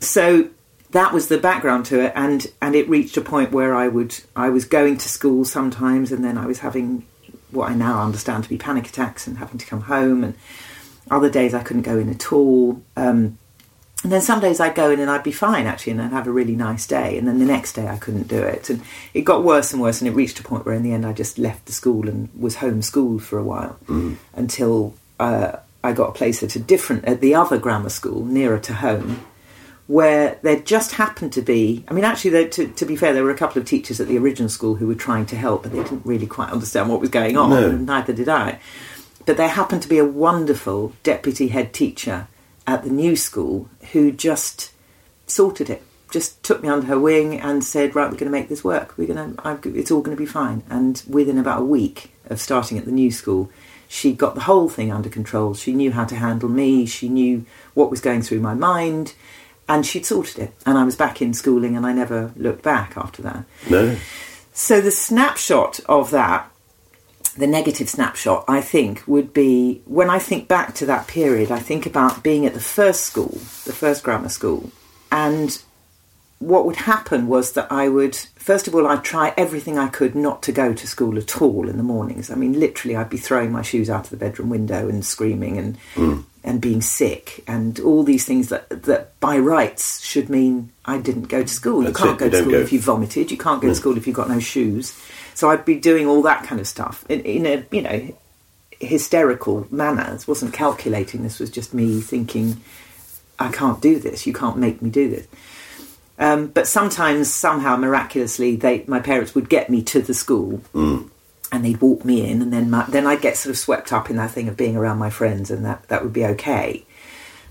So that was the background to it, and and it reached a point where I would I was going to school sometimes, and then I was having what I now understand to be panic attacks and having to come home, and other days I couldn't go in at all. Um, and then some days I'd go in and I'd be fine actually, and I'd have a really nice day. And then the next day I couldn't do it, and it got worse and worse. And it reached a point where in the end I just left the school and was homeschooled for a while until uh, I got a place at a different at the other grammar school nearer to home, where there just happened to be. I mean, actually, to, to be fair, there were a couple of teachers at the original school who were trying to help, but they didn't really quite understand what was going on, No. and neither did I. But there happened to be a wonderful deputy head teacher at the new school who just sorted it. Just took me under her wing and said, "Right, we're going to make this work. We're going to. It's all going to be fine." And within about a week of starting at the new school, she got the whole thing under control. She knew how to handle me. She knew what was going through my mind, and she'd sorted it. And I was back in schooling, and I never looked back after that. No. So the snapshot of that, the negative snapshot, I think, would be when I think back to that period, I think about being at the first school, the first grammar school, and what would happen was that I would, first of all, I'd try everything I could not to go to school at all in the mornings. I mean, literally, I'd be throwing my shoes out of the bedroom window and screaming and hmm. and being sick and all these things that that by rights should mean I didn't go to school. That's you can't it, go to school go. if you vomited. You can't go to hmm. school if you've got no shoes. So I'd be doing all that kind of stuff in, in a you know hysterical manner. This wasn't calculating. This was just me thinking, I can't do this. You can't make me do this. Um, but sometimes, somehow, miraculously, they my parents would get me to the school, and they'd walk me in, and then my, then I'd get sort of swept up in that thing of being around my friends, and that that would be okay.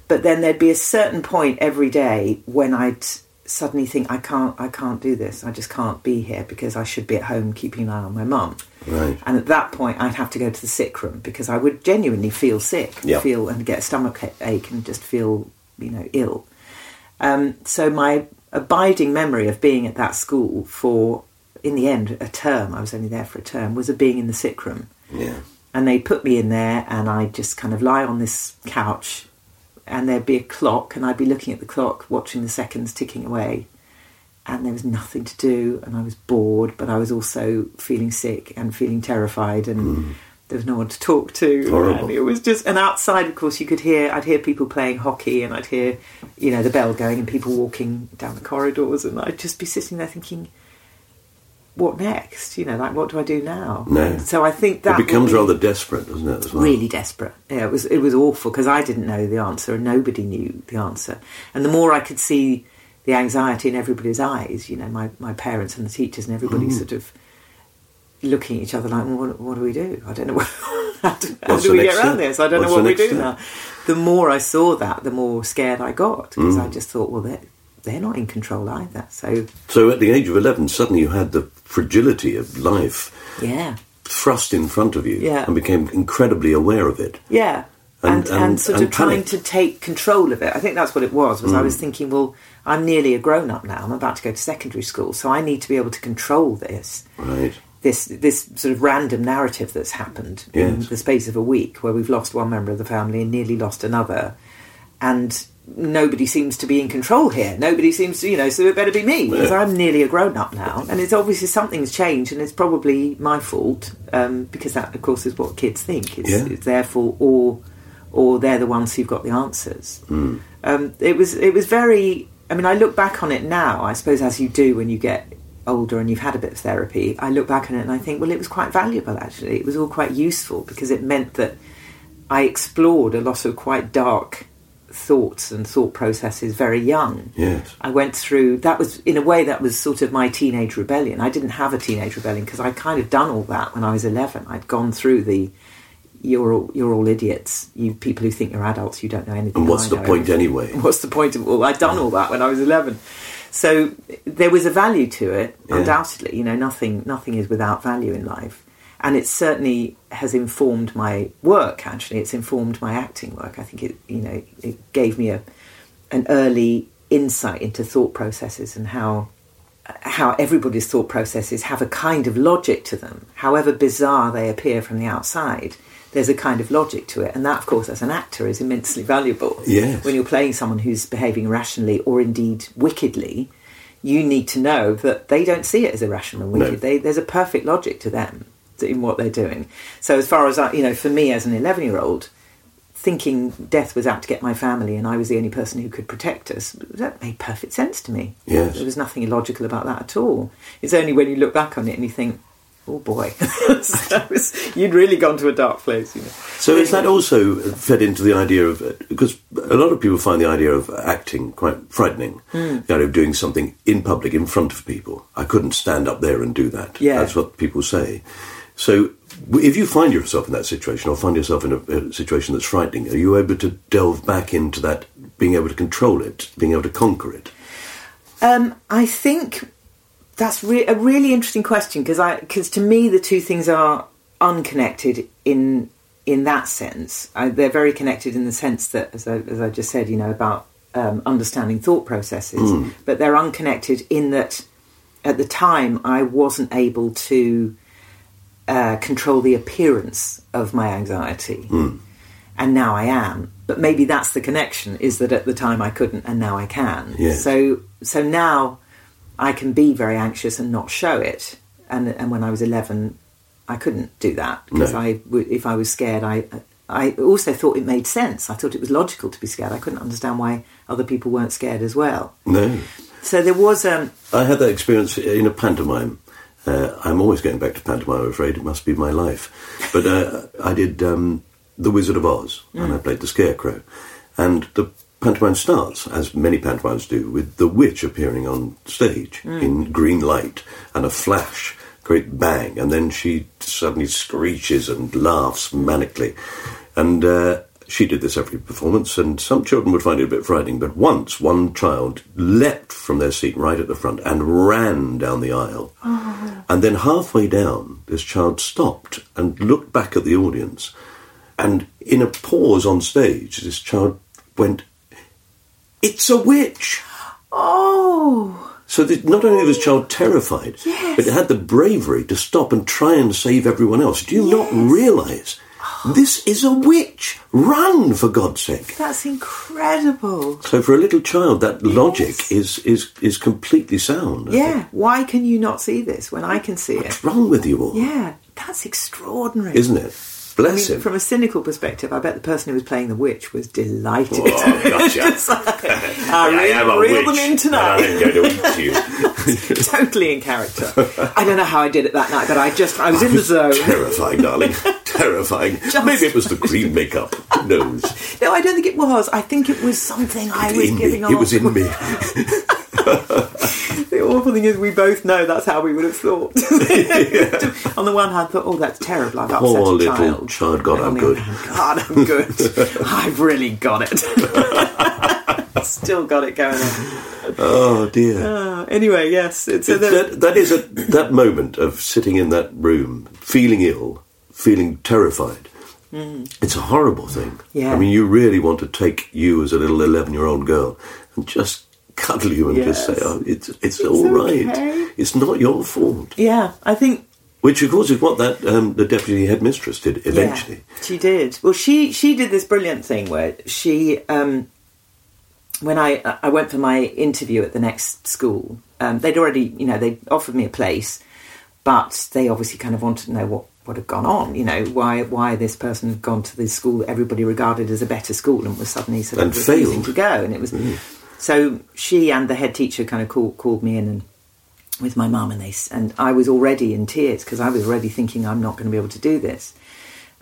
But then there'd be a certain point every day when I'd suddenly think, I can't, I can't do this. I just can't be here because I should be at home keeping an eye on my mum. Right. And at that point, I'd have to go to the sick room because I would genuinely feel sick, Yeah. feel and get a stomach ache and just feel, you know, ill. Um, so my abiding memory of being at that school for, in the end, a term. I was only there for a term. Was of being in the sick room, Yeah. and they put me in there, and I'd just kind of lie on this couch, and there'd be a clock, and I'd be looking at the clock, watching the seconds ticking away, and there was nothing to do, and I was bored, but I was also feeling sick and feeling terrified, and hmm. there was no one to talk to, Horrible. and it was just. And outside, of course, you could hear. I'd hear people playing hockey, and I'd hear, you know, the bell going, and people walking down the corridors, and I'd just be sitting there thinking. What next? You know, like what do I do now? No. So I think that it becomes be- rather desperate, doesn't it? Well. really desperate. Yeah, it was it was awful because I didn't know the answer and nobody knew the answer. And the more I could see the anxiety in everybody's eyes, you know, my, my parents and the teachers and everybody Mm. sort of looking at each other like, well, what, what do we do? I don't know. [laughs] What, how do, how do we get around step? this? I don't What's know what we do step? now. The more I saw that, the more scared I got because Mm. I just thought, well, they're, not in control either. So, So at the age of 11, suddenly you had the fragility of life yeah. thrust in front of you Yeah. and became incredibly aware of it. Yeah. And- And, and, and- sort of trying to take control of it. I think that's what it was. Was I Mm. was thinking, well, I'm nearly a grown up now. I'm about to go to secondary school, so I need to be able to control this. Right. This this sort of random narrative that's happened in the space of a week, where we've lost one member of the family and nearly lost another, and nobody seems to be in control here. Nobody seems to, you know, so it better be me because I'm nearly a grown up now. And it's obviously something's changed and it's probably my fault um, because that, of course, is what kids think. It's, Yeah. it's their fault or, or they're the ones who've got the answers. Um, it was, it was very, I mean, I look back on it now, I suppose, as you do when you get older and you've had a bit of therapy. I look back on it and I think, well, it was quite valuable actually. It was all quite useful because it meant that I explored a lot of quite dark thoughts and thought processes very young. Yes. I went through that was in a way that was sort of my teenage rebellion. I didn't have a teenage rebellion because I'd kind of done all that when I was 11. I'd gone through the you're all, you're all idiots. You people who think you're adults, you don't know anything. And what's the point everything. anyway? [laughs] What's the point of all? I'd done all that when I was 11. So there was a value to it, Yeah. undoubtedly. You know, nothing nothing is without value in life, and it certainly has informed my work. Actually, it's informed my acting work. I think it you know it gave me a an early insight into thought processes and how how everybody's thought processes have a kind of logic to them, however bizarre they appear from the outside. There's a kind of logic to it, and that, of course, as an actor, is immensely valuable. Yes. When you're playing someone who's behaving rationally or indeed wickedly, you need to know that they don't see it as irrational and wicked. No. They, there's a perfect logic to them in what they're doing. So, as far as I, you know, for me as an 11 year old, thinking death was out to get my family and I was the only person who could protect us, that made perfect sense to me. Yes. There was nothing illogical about that at all. It's only when you look back on it and you think, oh boy, [laughs] was, you'd really gone to a dark place. You know. So is that also fed into the idea of because a lot of people find the idea of acting quite frightening. Hmm. The idea of doing something in public in front of people. I couldn't stand up there and do that. Yeah. that's what people say. So if you find yourself in that situation or find yourself in a, a situation that's frightening, are you able to delve back into that, being able to control it, being able to conquer it? Um, I think that's re- a really interesting question because I because to me the two things are unconnected in in that sense. I, they're very connected in the sense that, as I, as I just said, you know about um, understanding thought processes, but they're unconnected in that at the time I wasn't able to uh, control the appearance of my anxiety. And now I am, but maybe that's the connection: is that at the time I couldn't, and now I can. Yes. So, so now I can be very anxious and not show it. And and when I was eleven, I couldn't do that because No. I, if I was scared, I I also thought it made sense. I thought it was logical to be scared. I couldn't understand why other people weren't scared as well. No. So there was um I had that experience in a pantomime. Uh, I'm always going back to pantomime, I'm afraid. It must be my life. But uh, I did um, The Wizard of Oz, and I played the Scarecrow. And the pantomime starts, as many pantomimes do, with the witch appearing on stage in green light and a flash, great bang, and then she suddenly screeches and laughs manically. And uh, she did this every performance, and some children would find it a bit frightening. But once, one child leapt from their seat right at the front and ran down the aisle. Oh. And then halfway down, this child stopped and looked back at the audience. And in a pause on stage, this child went, It's a witch! oh So that not only was child terrified, Yes. but it had the bravery to stop and try and save everyone else. Do you not realise this is a witch? Run, for God's sake! that's incredible. So for a little child, that logic is, is, is completely sound. I think. Yeah, why can you not see this when I can see it? What's wrong with you all? Yeah, that's extraordinary. Isn't it? I mean, him. from a cynical perspective, I bet the person who was playing the witch was delighted. Oh, gotcha. [laughs] Like, [laughs] ah, I reel, reel them in tonight. going to eat [laughs] you. totally in character. I don't know how I did it that night, but I just I was in the zone. Terrifying, darling. Terrifying. Maybe it was the green makeup. Who knows? No, I don't think it was. I think it was something I was In me. giving off. It was in me. [laughs] The awful thing is, we both know that's how we would have thought. [laughs] On the one hand, thought, "Oh, that's terrible. I've upset Poor a little child." child. God, I'm good. hand, God, I'm good. [laughs] I've really got it. Still got it going on. Oh dear. Uh, anyway, yes, it's a, that, that is a, that moment of sitting in that room, feeling ill, feeling terrified. It's a horrible thing. Mm. Yeah. I mean, you really want to take you as a little eleven-year-old girl and just cuddle you and just say, "Oh, it's it's, all right. okay." It's not your fault." yeah. I think Which, of course, is what that um, the deputy headmistress did eventually. Yeah, she did. Well, she she did this brilliant thing where she um, when I I went for my interview at the next school, um, they'd already you know they offered me a place, but they obviously kind of wanted to know what what had gone on. You know why why this person had gone to this school that everybody regarded as a better school and was suddenly sort of And refusing failed. to go, and it was so she and the head teacher kind of called called me in and with my mum and they and I was already in tears because I was already thinking I'm not going to be able to do this.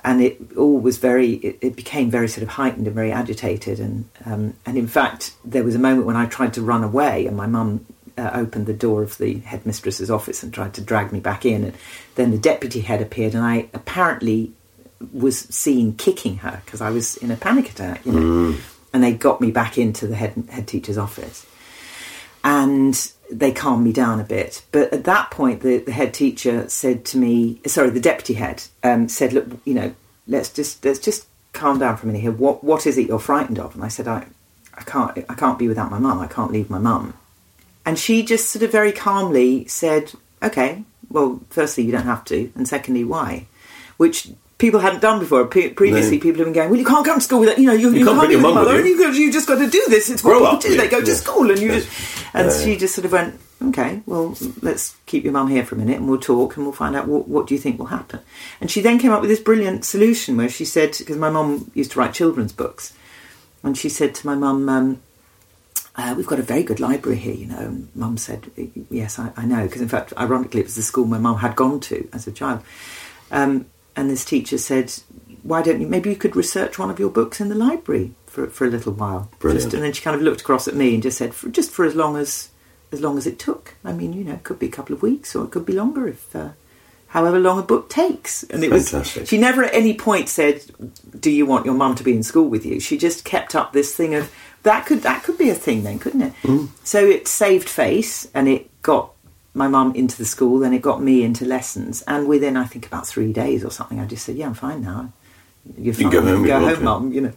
And it all was very it, it became very sort of heightened and very agitated and um, and in fact there was a moment when I tried to run away and my mum uh, opened the door of the headmistress's office and tried to drag me back in and then the deputy head appeared and I apparently was seen kicking her because I was in a panic attack you know and they got me back into the head head teacher's office and they calmed me down a bit. But at that point, the, the head teacher said to me, sorry, the deputy head um, said, "Look, you know, let's just let's just calm down for a minute here. What what is it you're frightened of?" And I said, "I I can't I can't be without my mum. I can't leave my mum." And she just sort of very calmly said, "Okay, well, firstly, you don't have to, and secondly, why?" Which people hadn't done before. Pre- previously, No. people have been going, "Well, you can't come to school with you know you, you, can't can't, be your mum mother, with and you." you, you just got to do this. It's what Grow people up, do. They yeah, go to school, and you Yes. just." And Yeah. she just sort of went, "Okay, well, let's keep your mum here for a minute, and we'll talk, and we'll find out what, what do you think will happen." And she then came up with this brilliant solution where she said, because my mum used to write children's books, and she said to my mum. Um, uh, we've got a very good library here, you know. And Mum said, "Yes, I, I know." Because in fact, ironically, it was the school my mum had gone to as a child. Um, and this teacher said, "Why don't you? Maybe you could research one of your books in the library for for a little while." Brilliant. Just, and then she kind of looked across at me and just said, for, "Just for as long as as long as it took. I mean, you know, it could be a couple of weeks or it could be longer if." Uh, However long a book takes, and it Fantastic. was. She never at any point said, "Do you want your mum to be in school with you?" She just kept up this thing of that could that could be a thing then, couldn't it? Mm. So it saved face, and it got my mum into the school, then it got me into lessons, and within I think about three days or something, I just said, "Yeah, I'm fine now." You're You fine. can go home Go you home, mum. You know.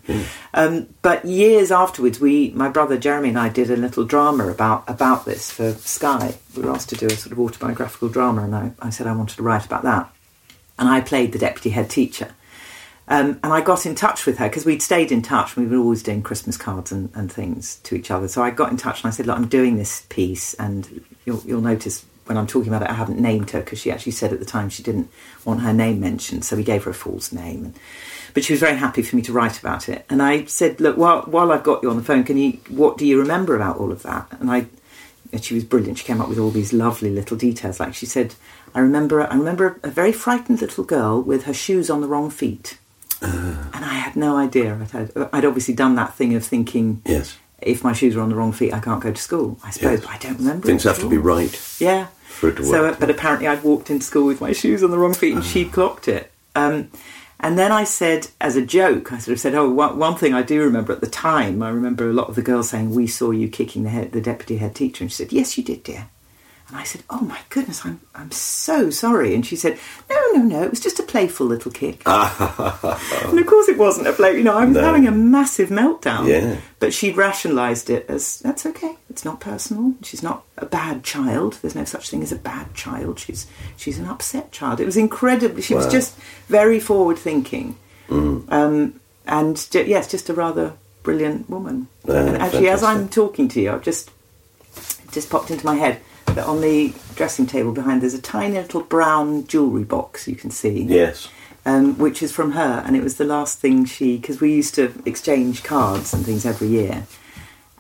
Um, but years afterwards, we, my brother Jeremy and I, did a little drama about about this for Sky. We were asked to do a sort of autobiographical drama, and I, I said I wanted to write about that and I played the deputy head teacher. Um, and I got in touch with her because we'd stayed in touch. We were always doing Christmas cards and, and things to each other. So I got in touch and I said, "Look, I'm doing this piece, and you'll, you'll notice when I'm talking about it, I haven't named her because she actually said at the time she didn't want her name mentioned. So we gave her a false name, and, but she was very happy for me to write about it. And I said, "Look, while, while I've got you on the phone, can you? What do you remember about all of that?" And I and she was brilliant. She came up with all these lovely little details. Like she said, I remember, I remember a very frightened little girl with her shoes on the wrong feet, and I had no idea. I'd, had, I'd obviously done that thing of thinking, Yes. if my shoes are on the wrong feet, I can't go to school. I suppose, Yes. but I don't remember. Things have to be right. Yeah. for it to So, work. uh, but apparently, I'd walked into school with my shoes on the wrong feet, and Ah. she'd clocked it. Um, and then I said, as a joke, I sort of said, "Oh, one, one thing I do remember at the time, I remember a lot of the girls saying, "We saw you kicking the head, the deputy head teacher," and she said, "Yes, you did, dear." And I said, "Oh my goodness, I'm I'm so sorry." And she said, "No, no, no, it was just a playful little kick." [laughs] and of course, it wasn't a play. You know, I was No. having a massive meltdown. Yeah. But she'd rationalised it as that's okay. It's not personal. She's not a bad child. There's no such thing as a bad child. She's she's an upset child. It was incredibly. She was just very forward thinking, um, and yes, just a rather brilliant woman. Yeah, and actually, as I'm talking to you, I've just just popped into my head that on the dressing table behind there's a tiny little brown jewellery box you can see Yes. um, which is from her, and it was the last thing she because we used to exchange cards and things every year.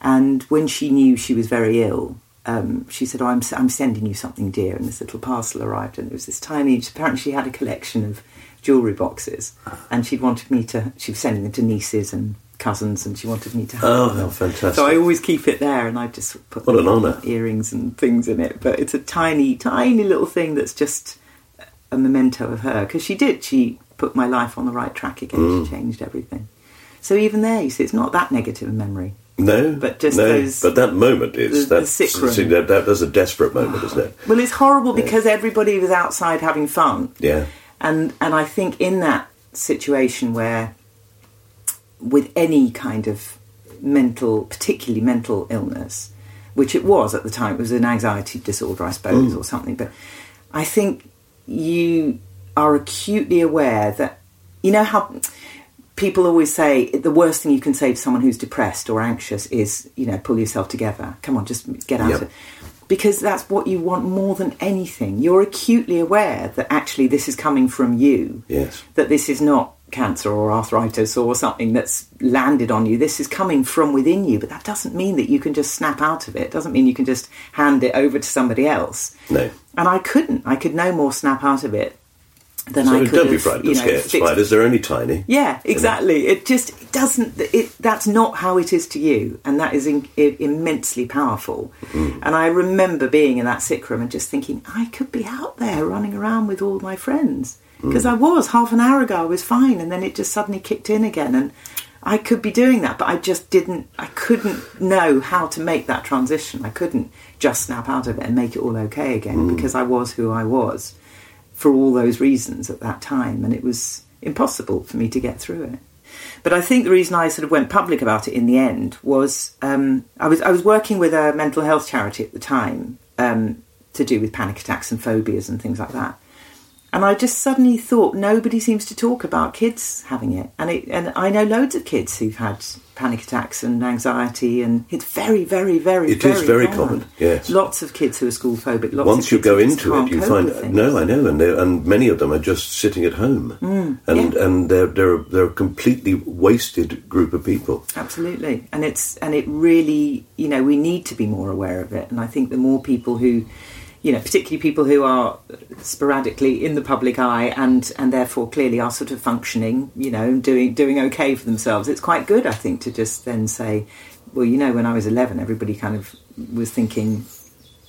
And when she knew she was very ill, um, she said, "Oh, I'm I'm sending you something, dear." And this little parcel arrived, and it was this tiny. Apparently, she had a collection of jewellery boxes, and she wanted me to. She was sending them to nieces and cousins, and she wanted me to have Oh, how fantastic. So I always keep it there, and I just put What an honour. earrings and things in it. But it's a tiny, tiny little thing that's just a memento of her because she did. She put my life on the right track again. Mm. She changed everything. So even there, you see, it's not that negative a memory. No, But just no. those- But that moment is the- the that's room. see, that, that, that's a desperate moment, isn't it? Well, it's horrible because everybody was outside having fun. Yeah. And and I think in that situation where, with any kind of mental, particularly mental illness, which it was at the time, it was an anxiety disorder, I suppose, mm. or something. But I think you are acutely aware that you know how people always say the worst thing you can say to someone who's depressed or anxious is, you know, pull yourself together. Come on, just get out Yep. of it. Because that's what you want more than anything. You're acutely aware that actually this is coming from you. Yes. That this is not cancer or arthritis or something that's landed on you. This is coming from within you. But that doesn't mean that you can just snap out of it. It doesn't mean you can just hand it over to somebody else. No. And I couldn't. I could no more snap out of it than So I could don't be frightened you of know, scared spiders. They're only tiny. yeah, exactly. It just it doesn't. It that's not how it is to you, and that is in, immensely powerful. Mm-hmm. And I remember being in that sick room and just thinking, I could be out there running around with all my friends because I was half an hour ago. I was fine, and then it just suddenly kicked in again, and I could be doing that, but I just didn't. I couldn't know how to make that transition. I couldn't just snap out of it and make it all okay again because I was who I was for all those reasons at that time, and it was impossible for me to get through it. But I think the reason I sort of went public about it in the end was um, I was I was working with a mental health charity at the time um, to do with panic attacks and phobias and things like that. And I just suddenly thought nobody seems to talk about kids having it, and it, and I know loads of kids who've had panic attacks and anxiety, and it's very, very, very, It is very very common, yes. lots of kids who are school phobic. Lots Once you go into it, you find no, I know, and and many of them are just sitting at home, and Mm, yeah. and they're they're they're a completely wasted group of people. Absolutely, and it's and it really, you know, we need to be more aware of it. And I think the more people who, you know, particularly people who are sporadically in the public eye and and therefore clearly are sort of functioning, you know, doing doing okay for themselves. It's quite good, I think, to just then say, well, you know, when I was eleven, everybody kind of was thinking,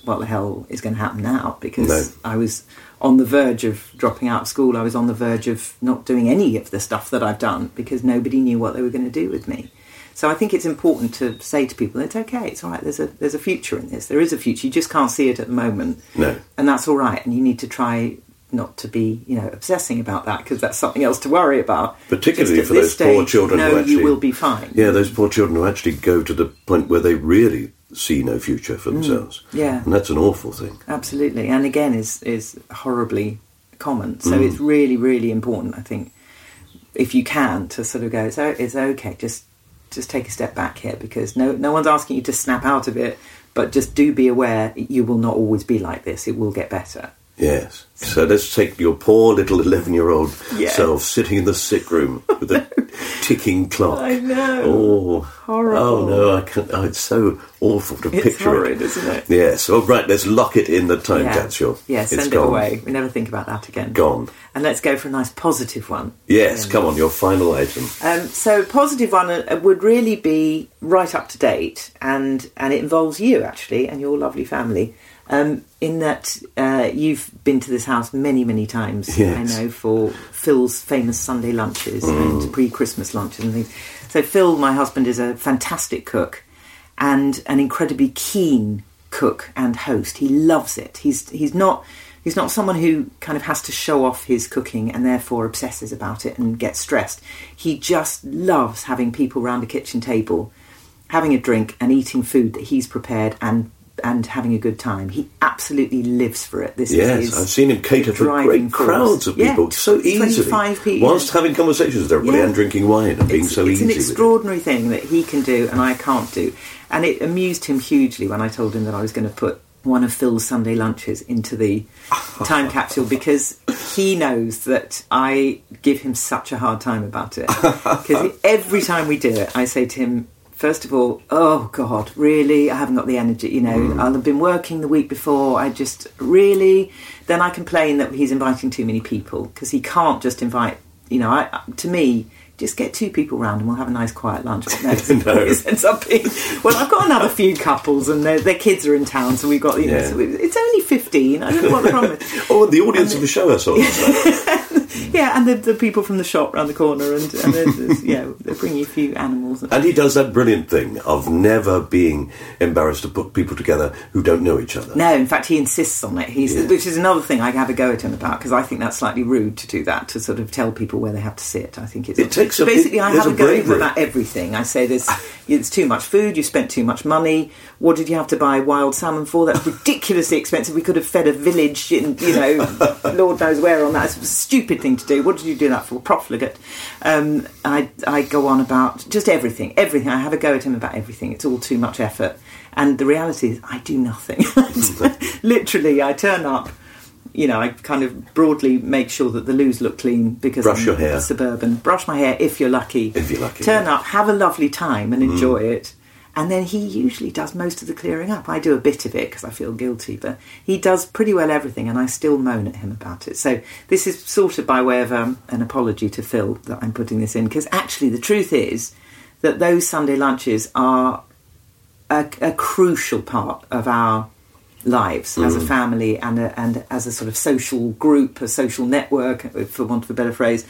what the hell is going to happen now? Because No. I was on the verge of dropping out of school. I was on the verge of not doing any of the stuff that I've done because nobody knew what they were going to do with me. So I think it's important to say to people, it's okay, it's all right. There's a there's a future in this. There is a future. You just can't see it at the moment, No. and that's all right. And you need to try not to be, you know, obsessing about that because that's something else to worry about. Particularly for those this poor children know who actually you will be fine. Yeah, those poor children who actually go to the point where they really see no future for themselves. Mm. yeah. and that's an awful thing. Absolutely, and again is is horribly common. So Mm. it's really really important. I think if you can to sort of go, it's, it's okay. Just just take a step back here because no no one's asking you to snap out of it, but just do be aware you will not always be like this. It will get better. Yes. So let's take your poor little eleven-year-old Yeah. self sitting in the sick room with a [laughs] ticking clock. I know. Oh, Horrible. Oh no, I can't. Oh, it's so awful to It's picture horrid, it. isn't it? Yes. All right. Let's lock it in the time yeah. capsule. Yeah, It's send it away. We never think about that again. Gone. And let's go for a nice positive one. Yes. Come on. Your final item. Um, so positive one uh, would really be right up to date, and and it involves you actually and your lovely family. Um, in that uh, you've been to this house many many times, Yes. I know for Phil's famous Sunday lunches and pre-Christmas lunches and things. So Phil, my husband, is a fantastic cook and an incredibly keen cook and host. He loves it. He's he's not he's not someone who kind of has to show off his cooking and therefore obsesses about it and gets stressed. He just loves having people round a kitchen table, having a drink and eating food that he's prepared and and having a good time. He absolutely lives for it. This Yes, is I've seen him cater to great force. crowds of Yeah, people so easily, 25 people. whilst having conversations with everybody Yeah. and drinking wine and being it's, so it's easy. It's an extraordinary thing that he can do and I can't do. And it amused him hugely when I told him that I was going to put one of Phil's Sunday lunches into the time capsule because he knows that I give him such a hard time about it. Because [laughs] every time we do it, I say to him, First of all, oh God, really? I haven't got the energy. You know, hmm. I'll have been working the week before. I just really. Then I complain that he's inviting too many people because he can't just invite. You know, I, to me, just get two people round and we'll have a nice quiet lunch. [laughs] But no, it ends up being. Well, I've got another few couples and their, their kids are in town, so we've got you know. Yeah. So it- it's only fifteen. I don't know what the problem is. [laughs] Oh, the audience of the show I saw. [laughs] Yeah, and the, the people from the shop round the corner, and, and yeah, they bring you a few animals. And he does that brilliant thing of never being embarrassed to put people together who don't know each other. No, in fact, he insists on it. He's, Yeah. which is another thing I have a go at him about because I think that's slightly rude to do that to sort of tell people where they have to sit. I think it's It so basically, I have a a go at about everything. I say there's it's too much food. You spent too much money. What did you have to buy wild salmon for? That's ridiculously expensive. We could have fed a village in you know, [laughs] Lord knows where on that. It's a stupid thing to do. What did you do that for? Profligate. Um, I I go on about just everything, everything. I have a go at him about everything. It's all too much effort. And the reality is, I do nothing. [laughs] Literally, I turn up. You know, I kind of broadly make sure that the loos look clean because Brush I'm your hair. suburban. Brush my hair if you're lucky. If you're lucky, Turn yeah. up, have a lovely time, and enjoy it. And then he usually does most of the clearing up. I do a bit of it because I feel guilty, but he does pretty well everything, and I still moan at him about it. So this is sort of by way of um, an apology to Phil that I'm putting this in because actually the truth is that those Sunday lunches are a, a crucial part of our lives as a mm. family and a, and as a sort of social group, a social network, for want of a better phrase.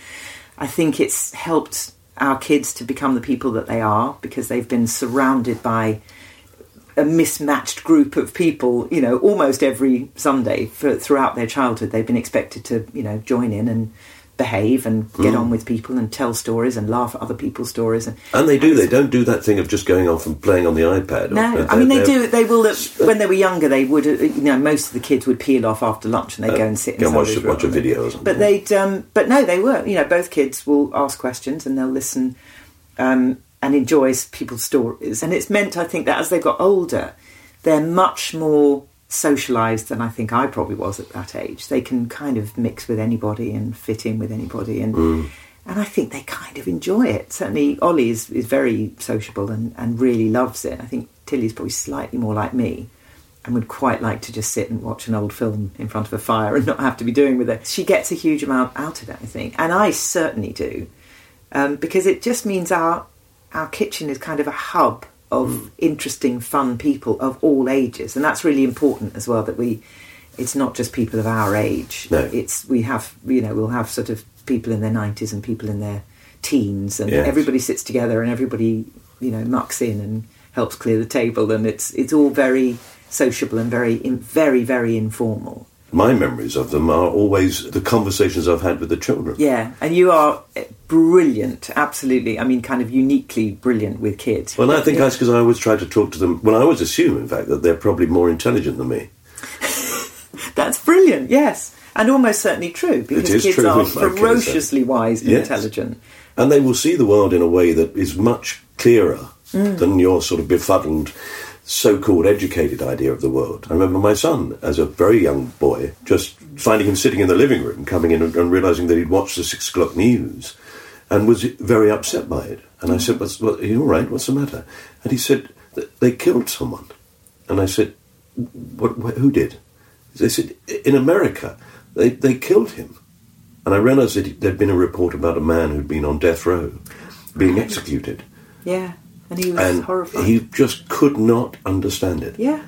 I think it's helped our kids to become the people that they are because they've been surrounded by a mismatched group of people, you know, almost every Sunday for, throughout their childhood. They've been expected to, you know, join in and behave and get on with people and tell stories and laugh at other people's stories. And, And they do. They don't do that thing of just going off and playing on the iPad. no, They're- I mean they do. They will. uh, When they were younger, they would. uh, You know, most of the kids would peel off after lunch and they would go and sit. and watch- watch a video or something. But they'd. Um, but no, they were. You know, both kids will ask questions and they'll listen um, and enjoy s- people's stories. And it's meant, I think, that as they got older, they're much more socialised than I think I probably was at that age. They can kind of mix with anybody and fit in with anybody, and and I think they kind of enjoy it. Certainly, Ollie is, is very sociable and, and really loves it. I think Tilly's probably slightly more like me. And would quite like to just sit and watch an old film in front of a fire and not have to be doing with it. She gets a huge amount out of it, I think, and I certainly do um, because it just means our our kitchen is kind of a hub of Hmm. interesting, fun people of all ages, and that's really important as well. That we, it's not just people of our age. No. It's we have you know we'll have sort of people in their nineties and people in their teens, and Yes. everybody sits together and everybody you know mucks in and helps clear the table, and it's it's all very sociable and very very very informal. My memories of them are always the conversations I've had with the children. Yeah, and you are eh, brilliant, absolutely. I mean, kind of uniquely brilliant with kids. Well, I think Yeah. that's because I always try to talk to them. Well, I always assume, in fact, that they're probably more intelligent than me. [laughs] That's brilliant, yes. And almost certainly true, because kids true, are like [laughs] I said. ferociously wise and Yes. intelligent. And they will see the world in a way that is much clearer Mm. than your sort of befuddled, so called educated idea of the world. I remember my son, as a very young boy, just finding him sitting in the living room, coming in and, and realizing that he'd watched the six o'clock news and was very upset by it. And I said, What's, what, Are you all right? What's the matter? And he said, They killed someone. And I said, what, wh- Who did? They said, In America, they, they killed him. And I realised that there'd been a report about a man who'd been on death row, being executed. Yeah, and he was And horrified. he just could not understand it. yeah,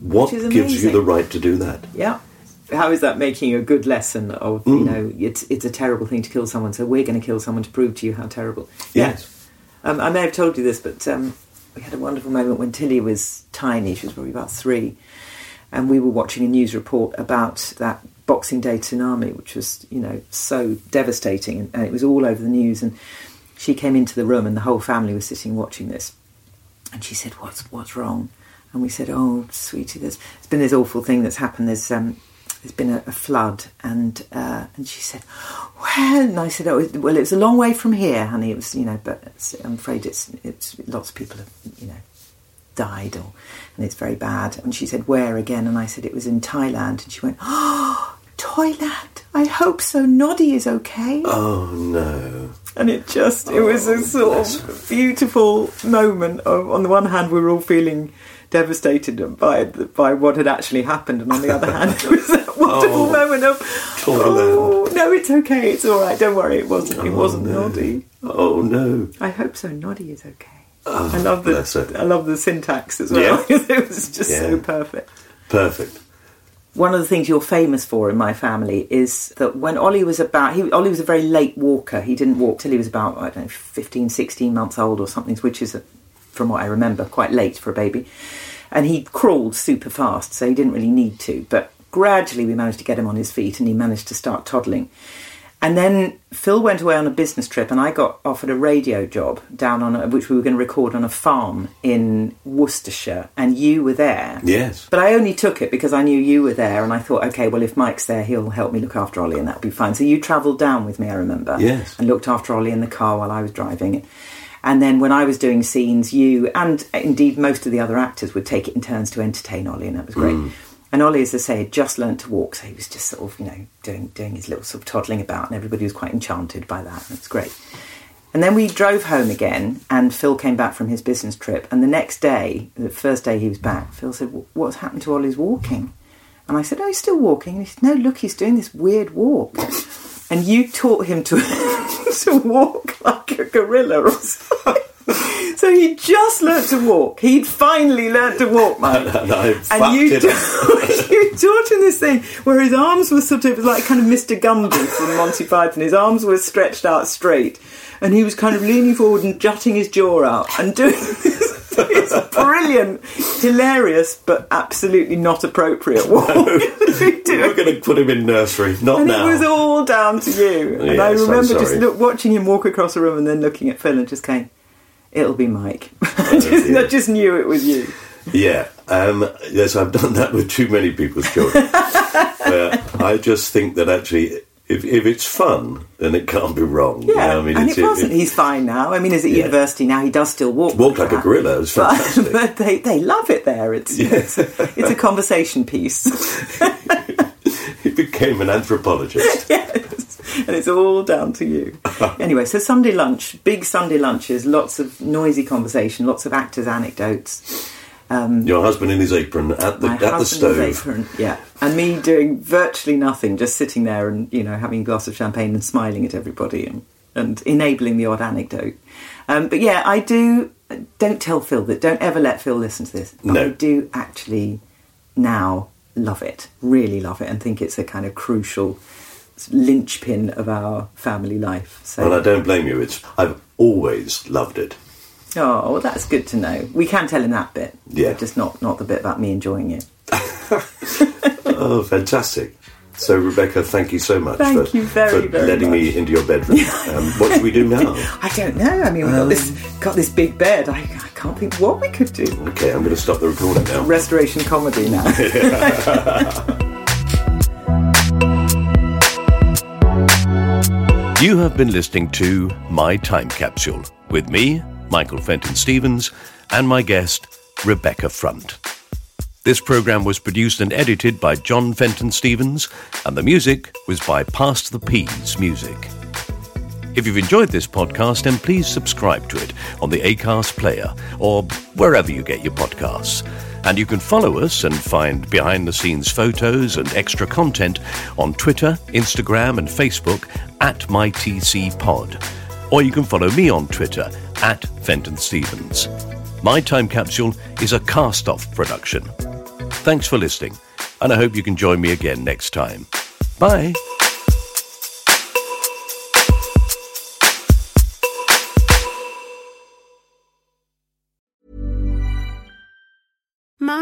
What which is gives you the right to do that? yeah. How is that making a good lesson of you Mm. know it's it's a terrible thing to kill someone, so we're going to kill someone to prove to you how terrible. Yes. Yeah. Um, I may have told you this, but um, we had a wonderful moment when Tilly was tiny. She was probably about three, and we were watching a news report about that Boxing Day tsunami, which was you know so devastating, and, and it was all over the news. And she came into the room, and the whole family was sitting watching this. And she said, "What's what's wrong?" And we said, "Oh, sweetie, there's, there's been this awful thing that's happened. There's um, there's been a, a flood." And uh, and she said, "Well," and I said, "Oh, well, it's a long way from here, honey. It was, you know, but it's, I'm afraid it's it's lots of people have, you know." Died, or and it's very bad. And she said, "Where again?" And I said, "It was in Thailand." And she went, "Oh, Thailand! I hope so. Noddy is okay." Oh, no. and it just it was a sort of beautiful moment of on the one hand we were all feeling devastated by by what had actually happened and on the other hand [laughs] it was that wonderful Oh, moment of oh no it's okay it's all right don't worry it wasn't it wasn't no. Noddy Oh, no. I hope so Noddy is okay I love Oh, the. I love the syntax as well Yeah. [laughs] it was just so perfect Perfect. One of the things you're famous for in my family is that when Ollie was about, he, Ollie was a very late walker. He didn't walk till he was about, I don't know, 15, 16 months old or something, which is, from what I remember, quite late for a baby. And he crawled super fast, so he didn't really need to. But gradually we managed to get him on his feet and he managed to start toddling. And then Phil went away on a business trip, and I got offered a radio job down on a, which we were going to record on a farm in Worcestershire, and you were there. Yes. But I only took it because I knew you were there, and I thought, okay, well, if Mike's there, he'll help me look after Ollie, and that'll be fine. So you travelled down with me, I remember. Yes. And looked after Ollie in the car while I was driving. And then when I was doing scenes, you and indeed most of the other actors would take it in turns to entertain Ollie, and that was great. Mm. And Ollie, as I say, had just learnt to walk, so he was just sort of, you know, doing doing his little sort of toddling about, and everybody was quite enchanted by that. And it's great. And then we drove home again, and Phil came back from his business trip. And the next day, the first day he was back, Phil said, "What's happened to Ollie's walking?" And I said, "Oh, he's still walking." And he said, "No, look, he's doing this weird walk." And you taught him to [laughs] to walk like a gorilla or something. [laughs] So he just learnt to walk. He'd finally learnt to walk, Mike. And And you, it ta- [laughs] you taught him this thing where his arms were sort of like kind of Mr. Gumby from Monty Python. His arms were stretched out straight, and he was kind of leaning forward and jutting his jaw out and doing [laughs] this. It's brilliant, hilarious, but absolutely not appropriate walk. We're going to put him in nursery. Not and now. it was all down to you. and I remember just look, watching him walk across the room and then looking at Phil and just going, "It'll be Mike." [laughs] I, just, dear. I just knew it was you. Yeah. Um, yes, I've done that with too many people's children. [laughs] I just think that actually, if, if it's fun, then it can't be wrong. You Yeah, know, I mean, and it's, it wasn't. He's fine now. I mean, he's at Yeah. university now. He does still walk. Walk like a gorilla. It's But, fantastic. but they, they love it there. It's it's, a, it's a conversation piece. [laughs] he became an anthropologist. yes, [laughs] and it's all down to you. [laughs] anyway, so Sunday lunch, big Sunday lunches, lots of noisy conversation, lots of actors' anecdotes. Your husband in his apron at the at the stove. apron, yeah, and me doing virtually nothing, just sitting there and you know having a glass of champagne and smiling at everybody and, and enabling the odd anecdote. Um, but yeah, I do. Don't tell Phil that. Don't ever let Phil listen to this. But No. I do actually now love it, really love it, and think it's a kind of crucial linchpin of our family life. So, And I don't blame you. It's I've always loved it. oh, well, that's good to know. We can tell him that bit, Yeah. just not not the bit about me enjoying it. [laughs] Oh, fantastic. So, Rebecca, thank you so much Thank for, you very, for very letting much. me into your bedroom. [laughs] Um, what should we do now? I don't know. I mean, we've got this got this big bed. I, I can't think what we could do. Okay, I'm going to stop the recording now. Restoration comedy now. [laughs] You have been listening to My Time Capsule with me, Michael Fenton Stevens, and my guest, Rebecca Front. This program was produced and edited by John Fenton Stevens, and the music was by Past the Peas Music. If you've enjoyed this podcast, then please subscribe to it on the Acast player or wherever you get your podcasts. And you can follow us and find behind the scenes photos and extra content on Twitter, Instagram, and Facebook at MyTCPod. Or you can follow me on Twitter at Fenton Stevens. My Time Capsule is a cast off production. Thanks for listening, and I hope you can join me again next time. Bye.